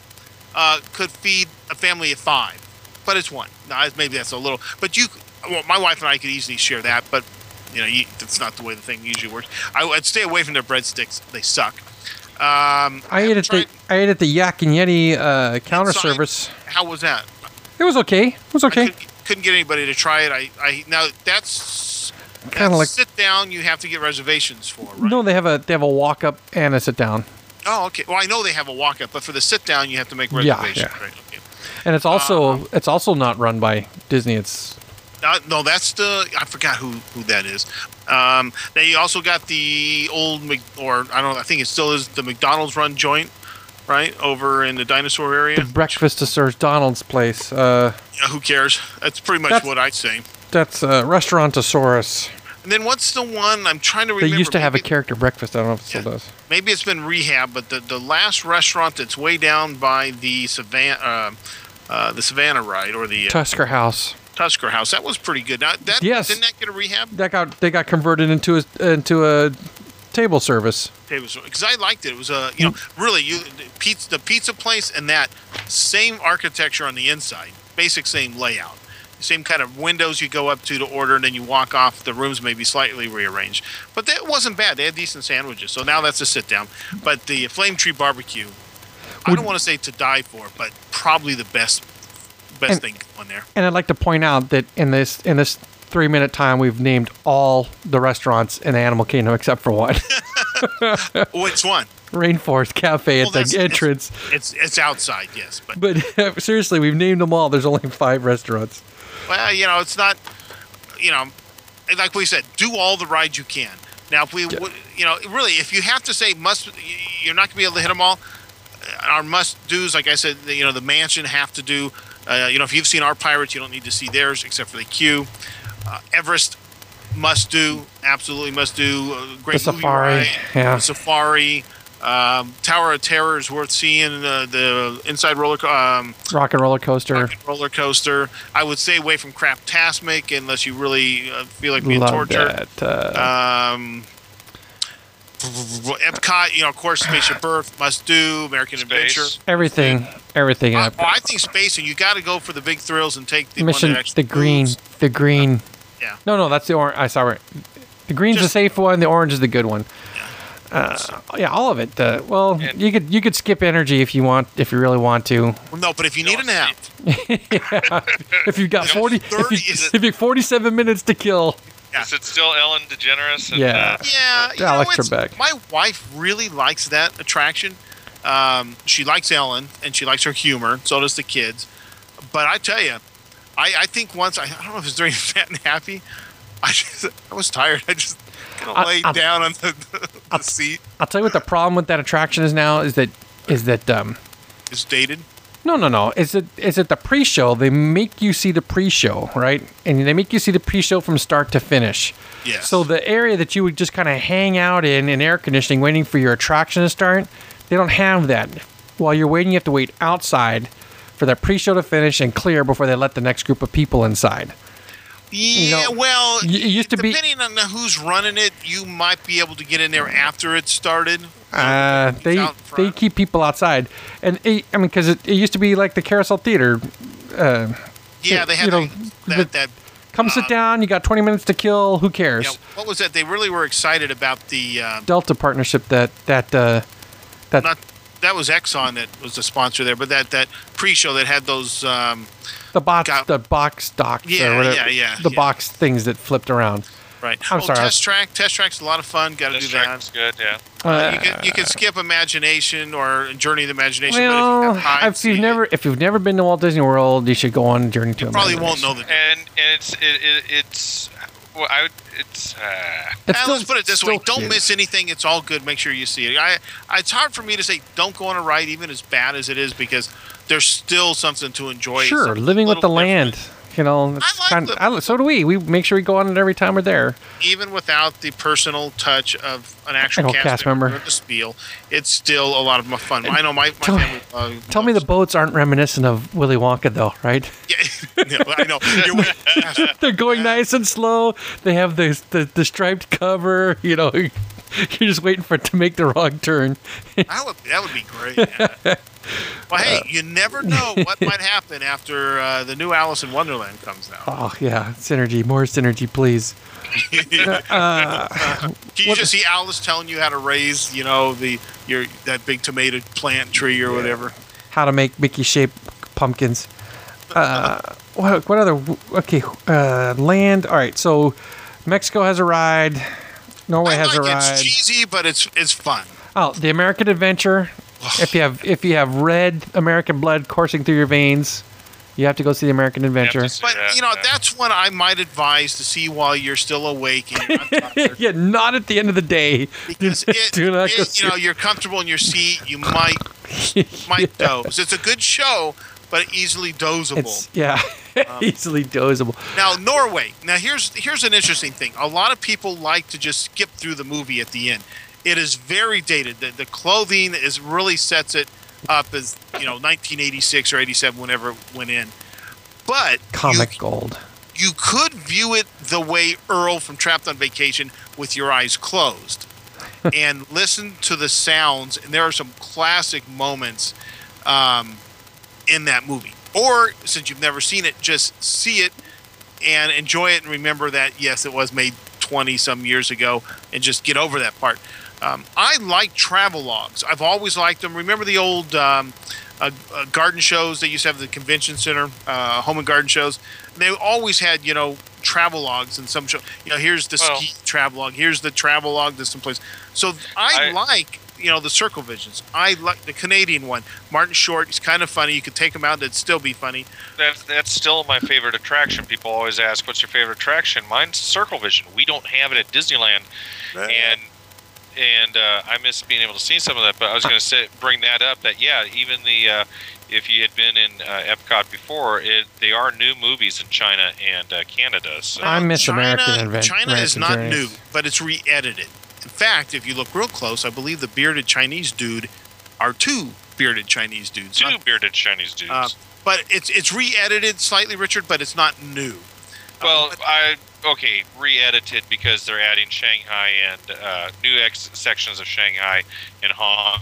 uh, could feed a family of five, but it's one. Now, maybe that's a little. But you, well, my wife and I could easily share that. But you know, you, that's not the way the thing usually works. I, would stay away from their breadsticks; they suck. Um, I ate at the I ate at the Yak and Yeti uh, counter Inside? service. how was that? It was okay. It was okay. couldn't, get anybody to try it. I, I now that's Kind of like sit down. You have to get reservations for. Right? no, they have a they have a walk up and a sit down, Oh, okay. Well, I know they have a walk up, but for the sit down, you have to make reservations. yeah. Right? Okay. and it's also Uh-huh. it's also not run by Disney. It's Uh, no, that's the I forgot who who that is. Um, they also got the old Mc, or I don't know. I think it still is the McDonald's run joint right over in the dinosaur area. The Breakfast to Sir Donald's place. Uh, Yeah, who cares? That's pretty much That's- what I'd say. that's uh, Restaurantosaurus. And then what's the one I'm trying to remember? They used to have a character breakfast. I don't know if it still Yeah. does. maybe it's been rehab, but the, the last restaurant that's way down by the Savannah, uh, uh, the Savannah ride or the uh, Tusker House. Tusker House, that was pretty good. Now, that, Yes. Didn't that get a rehab? That got they got converted into a into a table service. Table service because I liked it. It was a you know really you the pizza the pizza place and that same architecture on the inside, basic same layout, same kind of windows you go up to to order, and then you walk off. The rooms may be slightly rearranged, but that wasn't bad. They had decent sandwiches. So now that's a sit down. But the Flame Tree Barbecue, I don't want to say to die for, but probably the best best And- thing on there. And I'd like to point out that in this in this three minute time, we've named all the restaurants in Animal Kingdom except for one, *laughs* Which one? Rainforest Cafe Well, at the that's- it's- entrance. It's it's outside, yes, but But *laughs* seriously, we've named them all. There's only five restaurants. Well, you know, it's not, you know, like we said, do all the rides you can. Now, if we, would you know, really, if you have to say must, you're not going to be able to hit them all. Our must dos, like I said, the- you know, the mansion have to do. Uh, you know, if you've seen our pirates, you don't need to see theirs except for the queue. Uh, Everest must do, absolutely must do. Uh, great The safari, ride, yeah. the safari. Um, Tower of Terror is worth seeing. Uh, the inside roller, co- um, Rock and roller coaster. rocket roller coaster. I would stay away from Craptasmic unless you really uh, feel like being Love tortured. that. Uh, Um, Epcot, you know, of course, Spaceship Earth must do. American Adventure. Space. everything, everything. I, up. oh, I think space, and you got to go for the big thrills and take the Mission one that the green, moves. the green. Yeah. No, no, that's the orange. I saw it. The green's the safe one. The orange is the good one. Uh, yeah, all of it. Uh, well, And- you could you could skip energy if you want, if you really want to. Well, no, but if you need a No, nap, If you've got You know, forty, if, you, if you forty-seven minutes to kill, Is it still Ellen DeGeneres? And, Yeah. uh, yeah, you Alex know, Trebek. My wife really likes that attraction. Um, she likes Ellen, and she likes her humor. So does the kids. But I tell you, I, I think once I, I don't know if it was during *laughs* Fat and Happy, I just I was tired. I just kind of laid I- down on the, *laughs* the seat. I'll tell you what the problem with that attraction is now is that is that um It's dated. No no no is it is it the pre-show they make you see the pre-show right and they make you see the pre-show from start to finish. Yes. So the area that you would just kind of hang out in in air conditioning, waiting for your attraction to start, they don't have that. While you're waiting, you have to wait outside for that pre-show to finish and clear before they let the next group of people inside. Yeah, well, it used to be- depending on who's running it, you might be able to get in there after it started. Uh, they they keep people outside, and it, I mean, because it, it used to be like the Carousel Theater. Uh, yeah, they had you know, that, the- that come sit down. You got 20 minutes to kill. Who cares? know, what was that? They really were excited about the uh, Delta partnership that that uh, that not that was Exxon that was the sponsor there, but that that pre-show that had those um, the box got- the box docks Yeah, or whatever, yeah, yeah, the yeah. box things that flipped around. right. I'm oh, sorry, Test track. Test track's a lot of fun. Got to do This that. track is good, yeah. Uh, you can you can skip imagination or journey of the imagination. well, but if, you have if you've Heights, never if you've never been to Walt Disney World, you should go on Journey to you probably won't know the. And and it's it, it, it's well, I would it's uh, It's still- let's put it this still way: don't cute. miss anything. It's all good. Make sure you see it. I, it's hard for me to say don't go on a ride, even as bad as it is, because there's still something to enjoy. Sure, living with little the land. You know, like kind the- I, so do we. We make sure we go on it every time we're there. even without the personal touch of an actual cast, cast member, member. the spiel. It's still a lot of fun. I know my, my Tell me- family. Uh, Tell me the boats aren't reminiscent of Willy Wonka, though, right? Yeah, *laughs* no, I know. *laughs* *laughs* They're going nice and slow. They have the the, the striped cover. You know, you're just waiting for it to make the wrong turn. that would that would be great. yeah. Well, hey, you never know what *laughs* might happen after uh, the new Alice in Wonderland comes out. Oh yeah, synergy, more synergy, please. *laughs* Uh, Can you just see Alice telling you how to raise, you know, the your that big tomato plant tree or whatever? how to make Mickey shaped pumpkins. Uh, *laughs* what, what other? Okay, uh, land. All right, so Mexico has a ride. Norway I has like a ride. It's cheesy, but it's it's fun. Oh, the American Adventure. If you have if you have red American blood coursing through your veins, you have to go see the American Adventure. to see But that, you know, yeah. that's one I might advise to see while you're still awake and you're not *laughs* yeah, not at the end of the day. because *laughs* it, Do not it- see you know it. you're comfortable in your seat. You might *laughs* might doze. It's a good show, but easily dozable. It's yeah, um, easily dozable. Now Norway. Now here's here's an interesting thing. A lot of people like to just skip through the movie at the end. It is very dated. The, the clothing is really sets it up as you know 1986 or 87, whenever it went in. But Comic you, gold. you could view it the way Earl from Trapped on Vacation with your eyes closed *laughs* and listen to the sounds. And there are some classic moments um, in that movie. Or since you've never seen it, just see it and enjoy it and remember that, yes, it was made 20 some years ago and just get over that part. Um, I like travel logs. I've always liked them. Remember the old um, uh, uh, garden shows they used to have the convention center, uh, home and garden shows. They always had, you know, travel logs and some show. You know, here's the Well- ski travel log. Here's the travel log to some place. So I, I- like, you know, the circle visions. I like the Canadian one. Martin Short. He's kind of funny. You could take him out and it'd still be funny. That's that's still my favorite attraction. People always ask, "What's your favorite attraction?" Mine's Circle Vision. We don't have it at Disneyland, and and uh, I miss being able to see some of that. But I was going to say, bring that up. That yeah, even the uh, if you had been in uh, Epcot before, it they are new movies in China and uh, Canada. So I miss China, American Advent- China is not new, but it's re-edited. In fact, if you look real close, I believe the bearded Chinese dude are two bearded Chinese dudes. two Not- bearded Chinese dudes. uh, but it's it's re-edited slightly, Richard, but it's not new. well, Um, I okay re-edited because they're adding Shanghai and uh, new ex- sections of Shanghai and Hong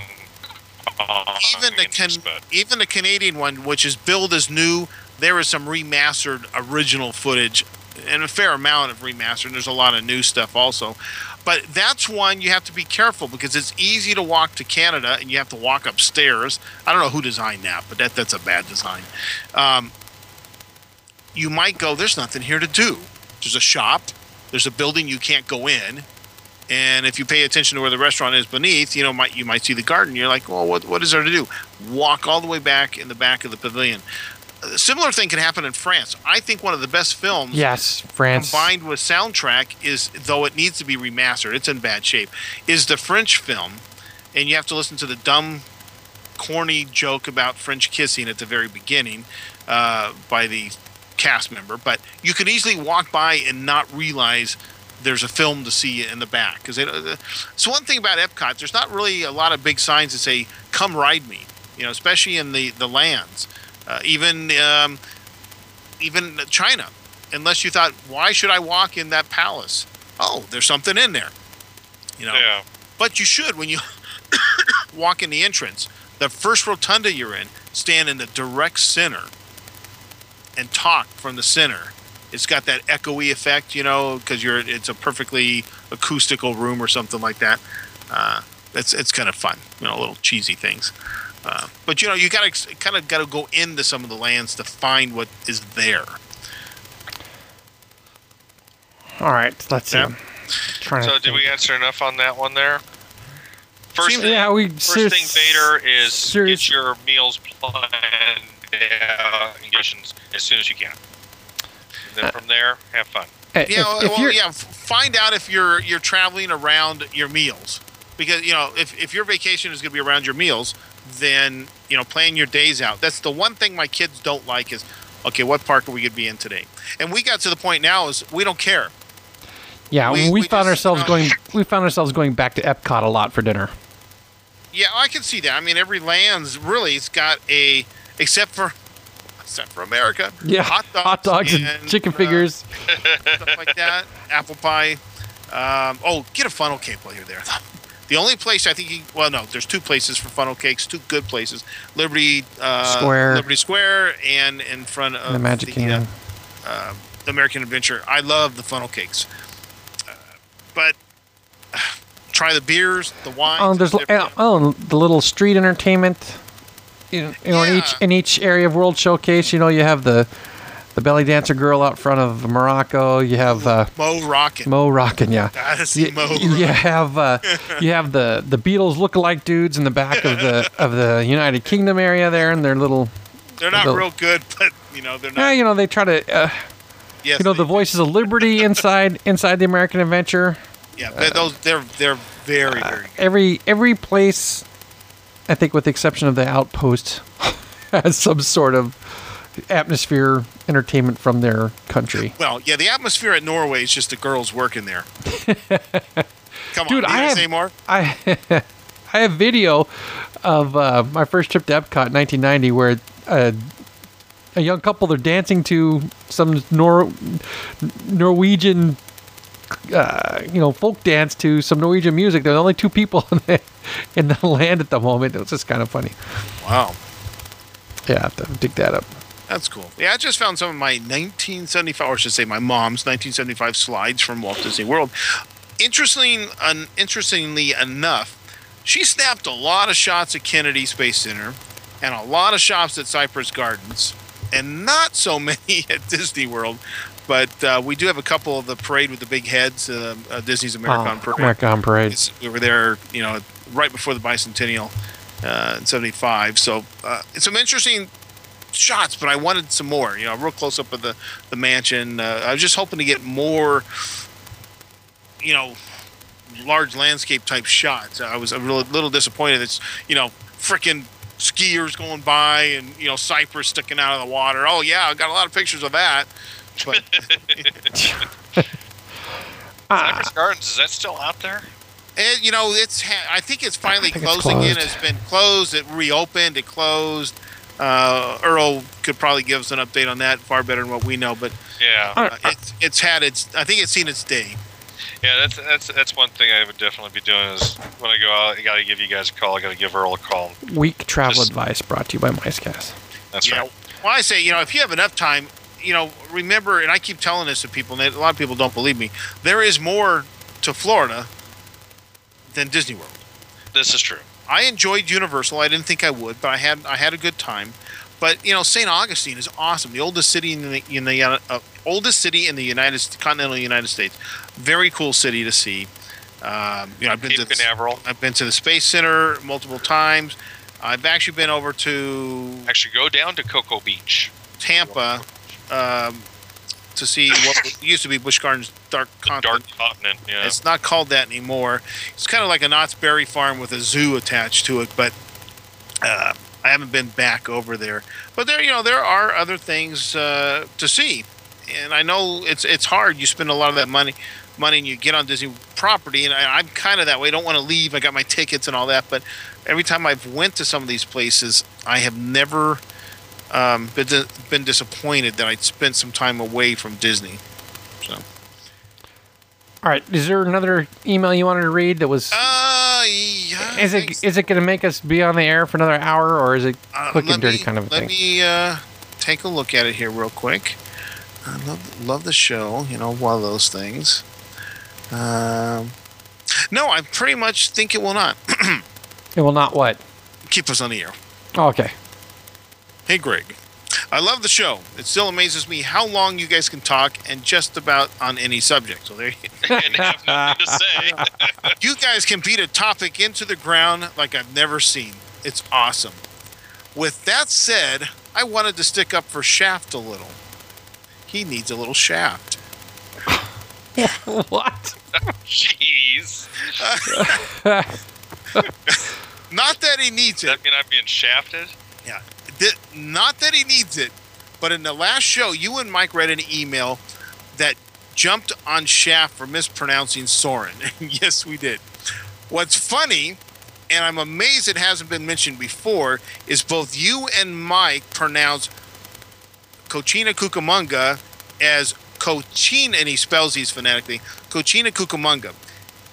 Kong. even the can, even the Canadian one, which is billed as new, there is some remastered original footage and a fair amount of remastered. There's a lot of new stuff also, but that's one you have to be careful because it's easy to walk to Canada and you have to walk upstairs. I don't know who designed that, but that that's a bad design. Um, you might go. There's nothing here to do. There's a shop. There's a building you can't go in. And if you pay attention to where the restaurant is beneath, you know, might you might see the garden. You're like, well, what what is there to do? Walk all the way back in the back of the pavilion. A similar thing can happen in France. I think one of the best films Yes, France. combined with soundtrack is, though it needs to be remastered, it's in bad shape, is the French film. And you have to listen to the dumb, corny joke about French kissing at the very beginning uh, by the cast member. But you can easily walk by and not realize there's a film to see in the back. Because so one thing about Epcot, there's not really a lot of big signs that say "Come ride me," you know, especially in the the lands. Uh, even um, even China, unless you thought, why should I walk in that palace? Oh, there's something in there, you know. yeah. But you should when you *coughs* walk in the entrance. The first rotunda you're in, stand in the direct center and talk from the center. It's got that echoey effect, you know, because you're it's a perfectly acoustical room or something like that. Uh, it's it's kind of fun, you know, little cheesy things. Uh, but you know, you gotta kind of got to go into some of the lands to find what is there. All right, let's see. Yeah. Trying to So did we answer enough on that one there? First Seems- thing, Yeah, we first serious- thing Vader is serious- get your meals planned out and conditions as soon as you can. And then from there, have fun. Uh, Yeah, if, well, if yeah. Find out if you're you're traveling around your meals, because you know if, if your vacation is going to be around your meals, then you know plan your days out. That's the one thing my kids don't like is, okay, what park are we going to be in today? And we got to the point now is we don't care. yeah, we- we, we found just, ourselves uh, going. We found ourselves going back to Epcot a lot for dinner. Yeah, I can see that. I mean, every land's really it's got a except for except for America. Yeah, hot dogs, hot dogs and, chicken uh, figures. stuff like that. Apple pie. Um, oh, get a funnel cake while you're there. The only place I think, you, well, no, there's two places for funnel cakes, two good places: Liberty uh, Square. Liberty Square, and in front of the Magic the, Kingdom. uh, the American Adventure. I love the funnel cakes, uh, but uh, try the beers, the wines. Oh, there's uh, oh the little street entertainment. You know, know, in each in each area of World Showcase, you know, you have the the belly dancer girl out front of Morocco. You have uh, Mo Rocket. Mo rocking, yeah. *laughs* You, Mo you have uh, you have the the Beatles lookalike dudes in the back of the *laughs* of the United Kingdom area there, and their little. They're not the- real good, but you know they're Uh, not. you know, they try to. Uh, yes, you know, the voices of liberty *laughs* inside inside the American Adventure. Yeah, but those they're they're very very good. Every every place I think, with the exception of the Outpost, has some sort of atmosphere entertainment from their country. *laughs* Well, yeah, the atmosphere at Norway is just the girls working there. *laughs* Come Dude, on, I I have- say more. I I have video of uh, my first trip to Epcot in 1990 where uh, a young couple they're dancing to some Nor- Norwegian uh, you know folk dance to some Norwegian music. There's only two people *laughs* in the, in the land at the moment. It was just kind of funny. Wow. Yeah, I have to dig that up. That's cool. Yeah, I just found some of my 1975, or I should say my mom's 1975 slides from Walt Disney World. Interesting, un, interestingly enough, she snapped a lot of shots at Kennedy Space Center and a lot of shots at Cypress Gardens, and not so *laughs* many at Disney World. But uh, we do have a couple of the parade with the big heads, uh, uh, Disney's American Oh, Parade. American Parade. It's- we were there, you know, right before the bicentennial uh, in '75. So uh, it's some interesting shots, but I wanted some more. You know, real close up of the the mansion. Uh, I was just hoping to get more, you know, large landscape type shots. I was a little, little disappointed. It's you know, freaking skiers going by and you know cypress sticking out of the water. Oh yeah, I got a lot of pictures of that. But *laughs* Cypress Gardens is that still out there? And you know, it's ha- I think it's finally think it's closing in. It's been closed. It reopened. It closed. Uh, Earl could probably give us an update on that far better than what we know. But Yeah, uh, it's it's had its. I think it's seen its day. yeah. That's that's that's one thing I would definitely be doing is when I go out, I got to give you guys a call. I got to give Earl a call. Week travel Just- advice brought to you by MiceCast. That's You right. know, well, I say, you know, if you have enough time, you know, remember, and I keep telling this to people, and a lot of people don't believe me. There is more to Florida than Disney World. This is true. I enjoyed Universal. I didn't think I would, but I had I had a good time. But you know, St. Augustine is awesome. The oldest city in the in the uh, oldest city in the United continental United States. Very cool city to see. Um, you know, I've been Cape to the, Canaveral. I've been to the Space Center multiple times. I've actually been over to Actually, go down to Cocoa Beach. Tampa um, to see what used to be Busch Gardens Dark Continent. Dark Continent. Yeah. It's not called that anymore. It's kind of like a Knott's Berry Farm with a zoo attached to it, but uh, I haven't been back over there. But there, you know, there are other things uh, to see, and I know it's it's hard. You spend a lot of that money, money, and you get on Disney property, and I, I'm kind of that way. I don't want to leave. I got my tickets and all that, but every time I've went to some of these places, I have never um, been been disappointed that I'd spent some time away from Disney. So. All right, is there another email you wanted to read that was? Uh, yeah. is it is it going to make us be on the air for another hour, or is it Uh, quick let and dirty me- kind of a let thing? me uh, take a look at it here real quick. I love love the show. You know, one of those things. Um, no, I pretty much think it will not *clears throat* It will not what? keep us on the air. Oh, okay. Hey, Greg. I love the show. It still amazes me how long you guys can talk and just about on any subject. So there, *laughs* and have nothing to say. *laughs* you guys can beat a topic into the ground like I've never seen. It's awesome. With that said, I wanted to stick up for Shaft a little. He needs a little shaft. *laughs* what? Jeez. Not that he needs Does it. that mean I'm being shafted? Yeah. Not that he needs it, but in the last show, you and Mike read an email that jumped on Shaft for mispronouncing Soren. *laughs* yes, we did. What's funny, and I'm amazed it hasn't been mentioned before, is both you and Mike pronounce Cochina Cucamonga as Cochina, and he spells these phonetically, Cochina Cucamonga.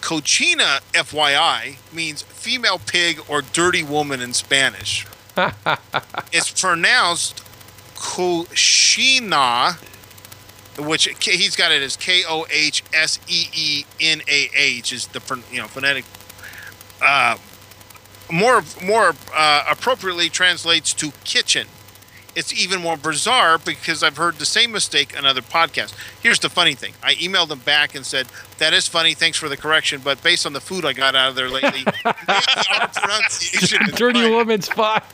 Cochina, FYI, means female pig or dirty woman in Spanish. It's pronounced Cochina, which he's got it as K O H S E E N A H is the you know phonetic. Uh, more more uh, appropriately translates to kitchen. It's even more bizarre because I've heard the same mistake on other podcasts. Here's the funny thing: I emailed them back and said, "That is funny. Thanks for the correction, but based on the food I got out of there lately, *laughs* our pronunciation is Dirty fine." woman's spot. *laughs*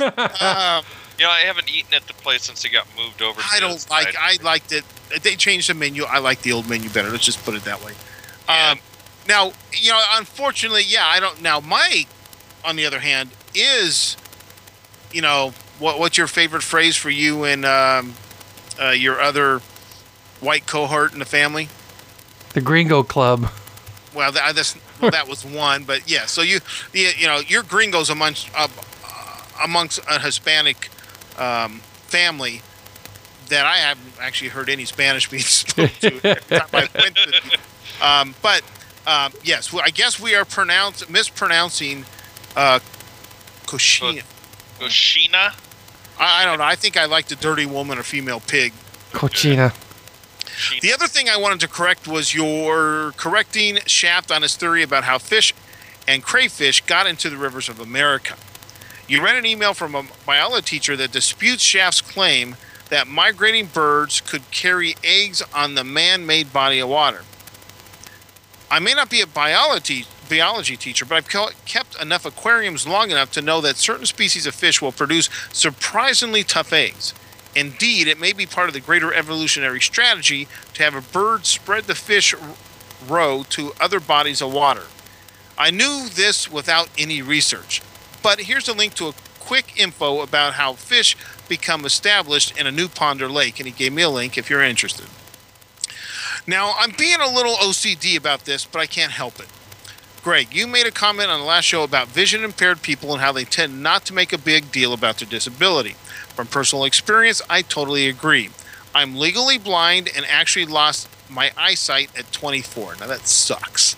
Uh, You know, I haven't eaten at the place since it got moved over. To I don't like. I liked it. They changed the menu. I like the old menu better. Let's just put it that way. Yeah. Um, now, you know, unfortunately, yeah, I don't. Now, Mike on the other hand, is, you know, what what's your favorite phrase for you and um, uh, your other white cohort in the family? The Gringo Club. Well, that, that's, well, that was one, but yeah. So you, you, you know, you're gringos amongst uh, amongst a Hispanic um, family that I haven't actually heard any Spanish being *laughs* spoken to. every time I went to- um, but um, yes, well, I guess we are pronounce mispronouncing uh, cochina. Oshina. I, I don't know. I think I like the dirty woman or female pig. Cochina. The other thing I wanted to correct was your correcting Shaft on his theory about how fish and crayfish got into the rivers of America. You read an email from a biology teacher that disputes Shaft's claim that migrating birds could carry eggs on the man made body of water. I may not be a biology biology teacher, but I've kept enough aquariums long enough to know that certain species of fish will produce surprisingly tough eggs. Indeed, it may be part of the greater evolutionary strategy to have a bird spread the fish row to other bodies of water. I knew this without any research, but here's a link to a quick info about how fish become established in a new pond or lake, and he gave me a link if you're interested. Now, I'm being a little OCD about this, but I can't help it. Greg, you made a comment on the last show about vision impaired people and how they tend not to make a big deal about their disability. From personal experience, I totally agree. I'm legally blind and actually lost my eyesight at 24. Now that sucks.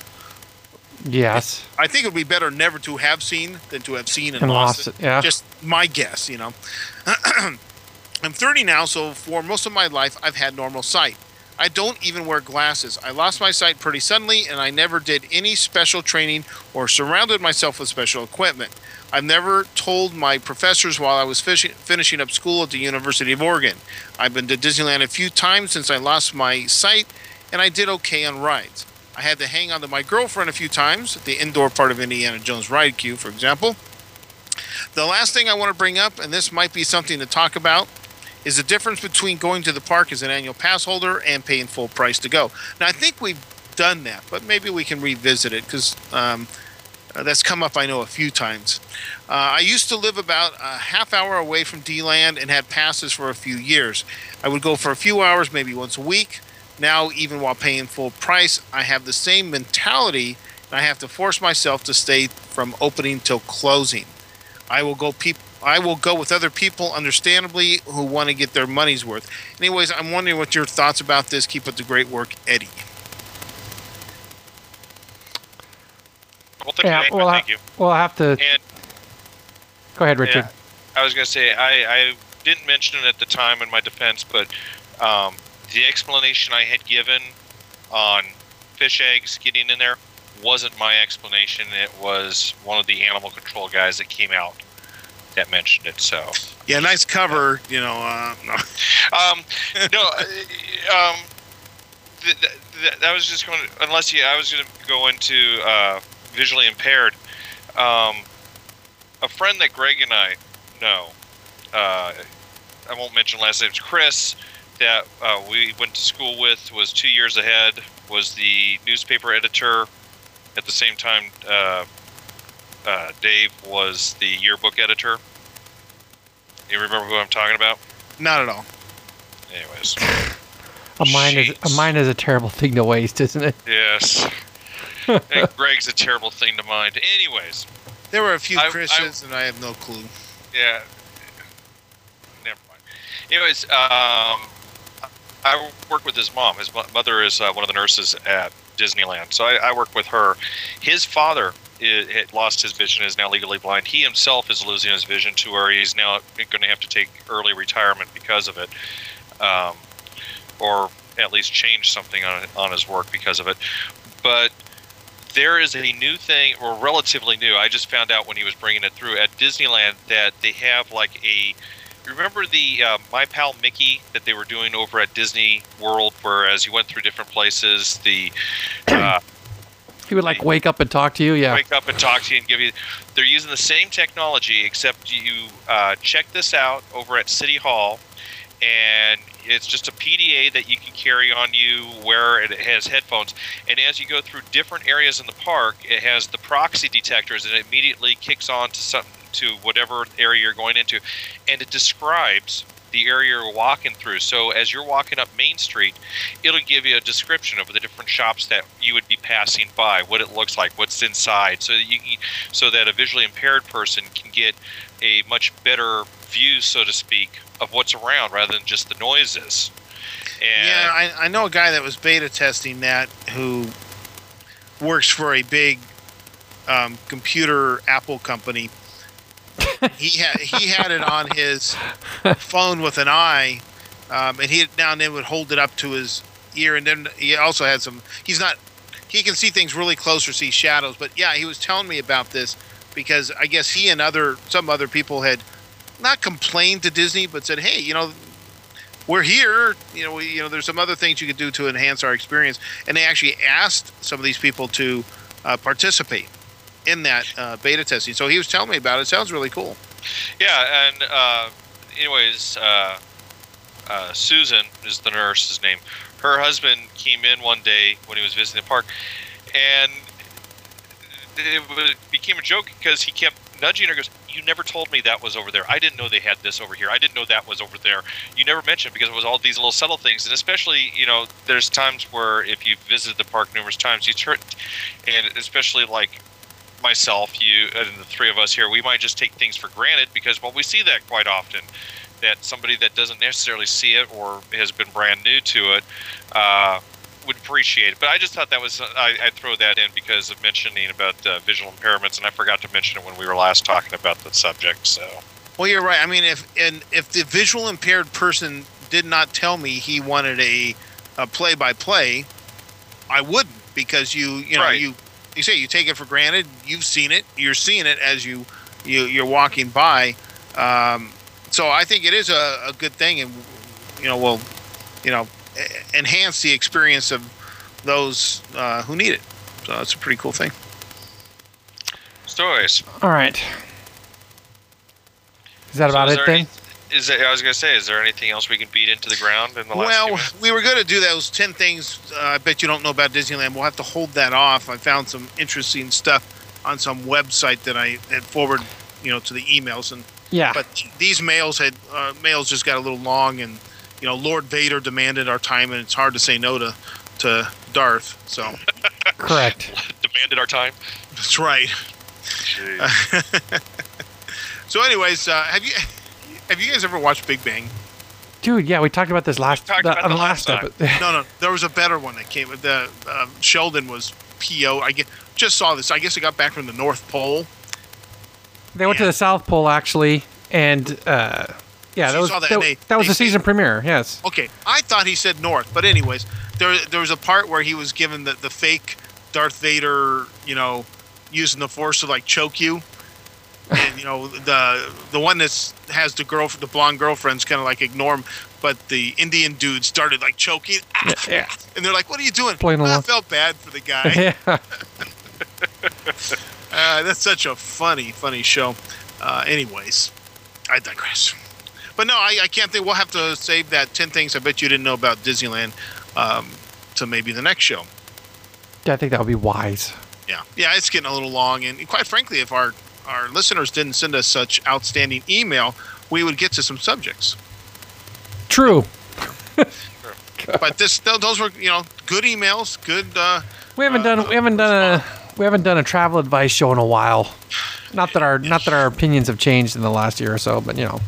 Yes. I think it would be better never to have seen than to have seen and, And lost, lost it. it, yeah. Just my guess, you know. *clears throat* I'm 30 now, so for most of my life, I've had normal sight. I don't even wear glasses. I lost my sight pretty suddenly, and I never did any special training or surrounded myself with special equipment. I've never told my professors while I was finishing up school at the University of Oregon. I've been to Disneyland a few times since I lost my sight, and I did okay on rides. I had to hang on to my girlfriend a few times at the indoor part of Indiana Jones ride queue, for example. The last thing I want to bring up, and this might be something to talk about, is the difference between going to the park as an annual pass holder and paying full price to go. Now, I think we've done that, but maybe we can revisit it because um, uh, that's come up, I know, a few times. Uh, I used to live about a half hour away from D-Land and had passes for a few years. I would go for a few hours, maybe once a week. Now, even while paying full price, I have the same mentality, and I have to force myself to stay from opening till closing. I will go peop- I will go with other people, understandably, who want to get their money's worth. Anyways, I'm wondering what your thoughts about this. Keep up the great work, Eddie. Well, thank Yeah. you. Well, I, thank you. well, I have to. And Go ahead, Richard. Yeah, I was going to say I, I didn't mention it at the time in my defense, but um, the explanation I had given on fish eggs getting in there wasn't my explanation. It was one of the animal control guys that came out that mentioned it. So, Yeah, nice cover. You know, uh, no. *laughs* um, no, uh, um, th- th- th- that was just going to, unless you, I was going to go into uh, visually impaired. Um, a friend that Greg and I know, uh, I won't mention last names, Chris, that uh, we went to school with, was two years ahead, was the newspaper editor. At the same time, uh, Dave was the yearbook editor. You remember who I'm talking about? not at all. Anyways, A mind is a Jeez. mind is a terrible thing to waste, isn't it? yes. *laughs* and Greg's a terrible thing to mind. Anyways, There were a few I- I- Christians, and I have no clue. yeah. Never mind. Anyways, um, I work with his mom. His mother is uh, one of the nurses at Disneyland, so I, I work with her. His father i had lost his vision, is now legally blind. He himself is losing his vision to where he's now going to have to take early retirement because of it, um, or at least change something on on his work because of it. But there is a new thing, or relatively new. I just found out when he was bringing it through at Disneyland that they have like a. Remember the uh, My Pal Mickey that they were doing over at Disney World, where as you went through different places, the uh, *clears throat* He would like wake up and talk to you. Yeah. wake up and talk to you and give you. They're using the same technology, except you uh, check this out over at City Hall, and it's just a PDA that you can carry on you where it has headphones. And as you go through different areas in the park, it has the proxy detectors, and it immediately kicks on to some to whatever area you're going into, and it describes the area you're walking through. So as you're walking up Main Street, it'll give you a description of the different shops that you would be passing by, what it looks like, what's inside, so that you can, so that a visually impaired person can get a much better view, so to speak, of what's around rather than just the noises. And Yeah, I, I know a guy that was beta testing that who works for a big um, computer Apple company. *laughs* he had he had it on his phone with an eye, um, and he now and then would hold it up to his ear, and then he also had some. He's not. He can see things really close or see shadows, but yeah, he was telling me about this because I guess he and other some other people had not complained to Disney, but said, "Hey, you know, we're here. You know, we, you know, there's some other things you could do to enhance our experience." And they actually asked some of these people to uh, participate in that uh, beta testing. So he was telling me about it. it sounds really cool. Yeah, and uh, anyways, uh, uh, Susan is the nurse's name. Her husband came in one day when he was visiting the park, and it became a joke because he kept nudging her. Goes, "You never told me that was over there. I didn't know they had this over here. I didn't know that was over there. You never mentioned because it was all these little subtle things. And especially, you know, there's times where if you've visited the park numerous times, you turn, and especially like myself, you, and the three of us here, we might just take things for granted because, well, we see that quite often. That somebody that doesn't necessarily see it or has been brand new to it uh, would appreciate it. But I just thought that was, I, I'd throw that in because of mentioning about uh, visual impairments, and I forgot to mention it when we were last talking about the subject. So, Well, you're right. I mean, if and if the visual impaired person did not tell me he wanted a, a play-by-play, I wouldn't because you you know Right. you you say you take it for granted. You've seen it. You're seeing it as you you you're walking by. Um, so I think it is a, a good thing, and you know will you know enhance the experience of those uh, who need it. So that's a pretty cool thing. stories. All right. Is that So about is it then? any- is there, I was going to say, is there anything else we can beat into the ground in the last Well, we were going to do those 10 things uh, I bet you don't know about Disneyland. We'll have to hold that off. I found some interesting stuff on some website that I had forwarded, you know, to the emails. And Yeah. But these mails had uh, mails just got a little long, and you know, Lord Vader demanded our time, and it's hard to say no to to Darth. So *laughs* Correct. Demanded our time. that's right. *laughs* So, anyways, uh, have you have you guys ever watched Big Bang? Dude, yeah, we talked about this last talked the- about on the the last last episode. No, no, there was a better one that came. The um, Sheldon was PO. I get, just saw this. I guess it got back from the North Pole. They went to the South Pole actually, and uh, yeah, So that was that, that, they- that was the season premiere. Yes. Okay, I thought he said North, but anyways, there there was a part where he was given the, the fake Darth Vader, you know, using the Force to like choke you, and you know the the one that has the girl, the blonde girlfriend's kind of like ignore him, but the Indian dude started like choking, *laughs* Yeah. *laughs* and they're like, "What are you doing?" Playing I along. felt bad for the guy. *laughs* yeah. Uh, that's such a funny, funny show. Uh, anyways, I digress. But no, I, I can't think. We'll have to save that 10 things I bet you didn't know about Disneyland um, to maybe the next show. Yeah, I think that would be wise. Yeah. Yeah, it's getting a little long. And quite frankly, if our, our listeners didn't send us such outstanding email, we would get to some subjects. True. *laughs* But this, those were, you know, good emails, good. Uh, We haven't Uh, done we haven't done a we haven't done a travel advice show in a while. Not that our not that our opinions have changed in the last year or so, but you know.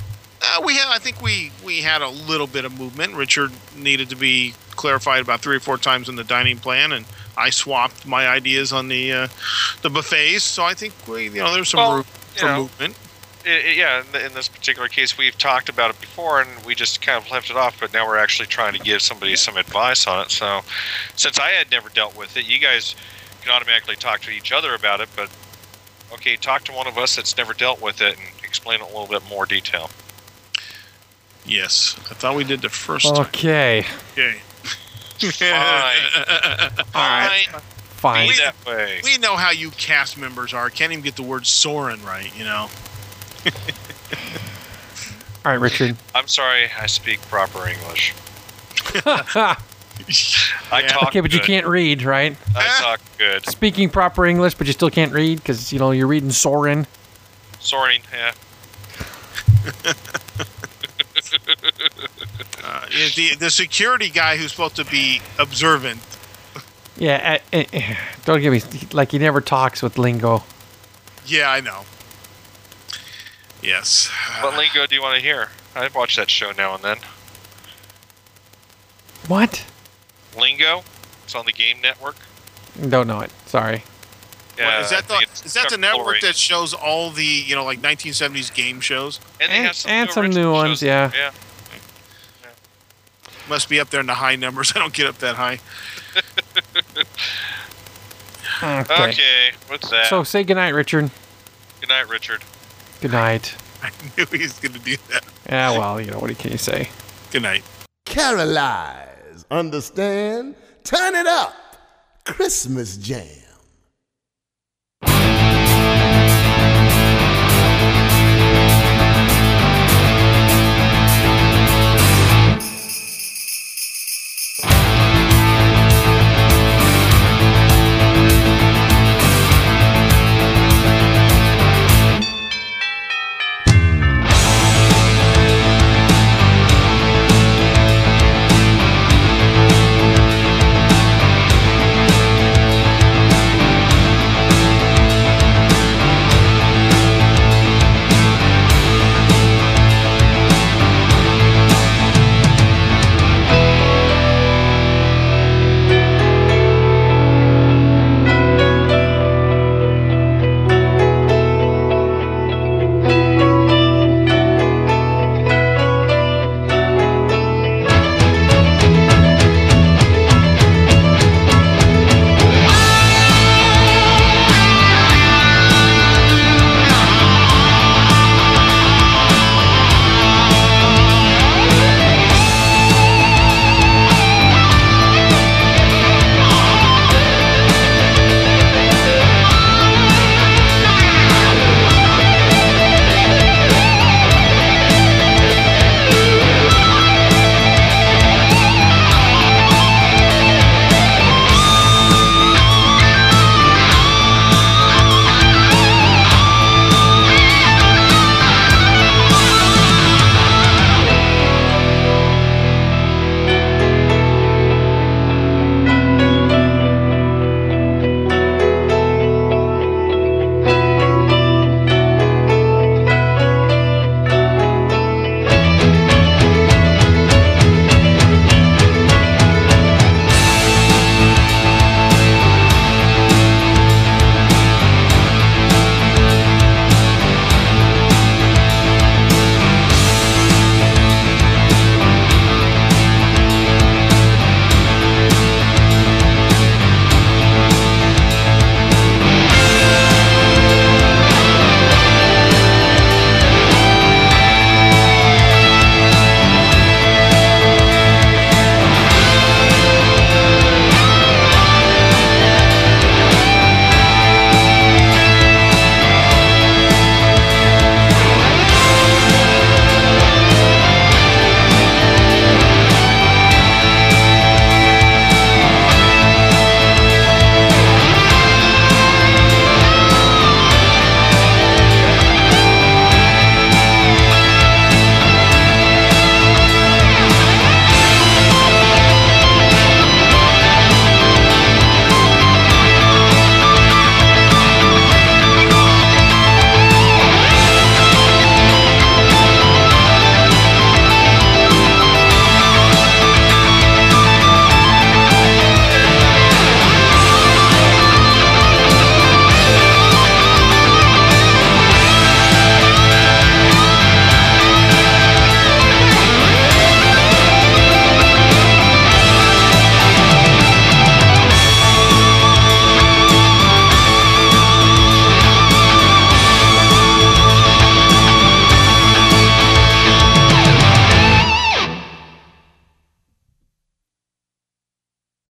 Uh, we had, I think we we had a little bit of movement. Richard needed to be clarified about three or four times in the dining plan, and I swapped my ideas on the uh, the buffets. So I think we, you know, there's some Well, room for know, movement. I- I- yeah, in, th- in this particular case, we've talked about it before, and we just kind of left it off. But now we're actually trying to give somebody some advice on it. So, since I had never dealt with it, you guys can automatically talk to each other about it. But okay, talk to one of us that's never dealt with it and explain it in a little bit more detail. Yes, I thought we did the first time. Okay. Okay. Fine, *laughs* fine, Fine. be that way. we know how you cast members are. Can't even get the word Soren right, you know. All right, Richard. I'm sorry, I speak proper English. *laughs* I Yeah. talk Okay, but you can't read, right? I talk good. Speaking proper English, but you still can't read because you know you're reading Soren. Soaring, yeah. *laughs* Uh, the the security guy who's supposed to be observant. Yeah, uh, uh, uh, don't get me like he never talks with lingo. Yeah, I know. Yes. What lingo do you want to hear? I watch that show now and then. What? Lingo? It's on the Game Network. Don't know it. Sorry. Yeah, What, is I that the is that the network Lorre. that shows all the you know like 1970s game shows? and, they and- have some and new some new ones, yeah. Yeah. Must be up there in the high numbers. *laughs* I don't get up that high. Okay. Okay, what's that? So say goodnight, Richard. Good night, Richard. Good night. *laughs* I knew he was going to do that. Yeah, well, you know what can you say? Good night. Caroline, understand? Turn it up. Christmas jam.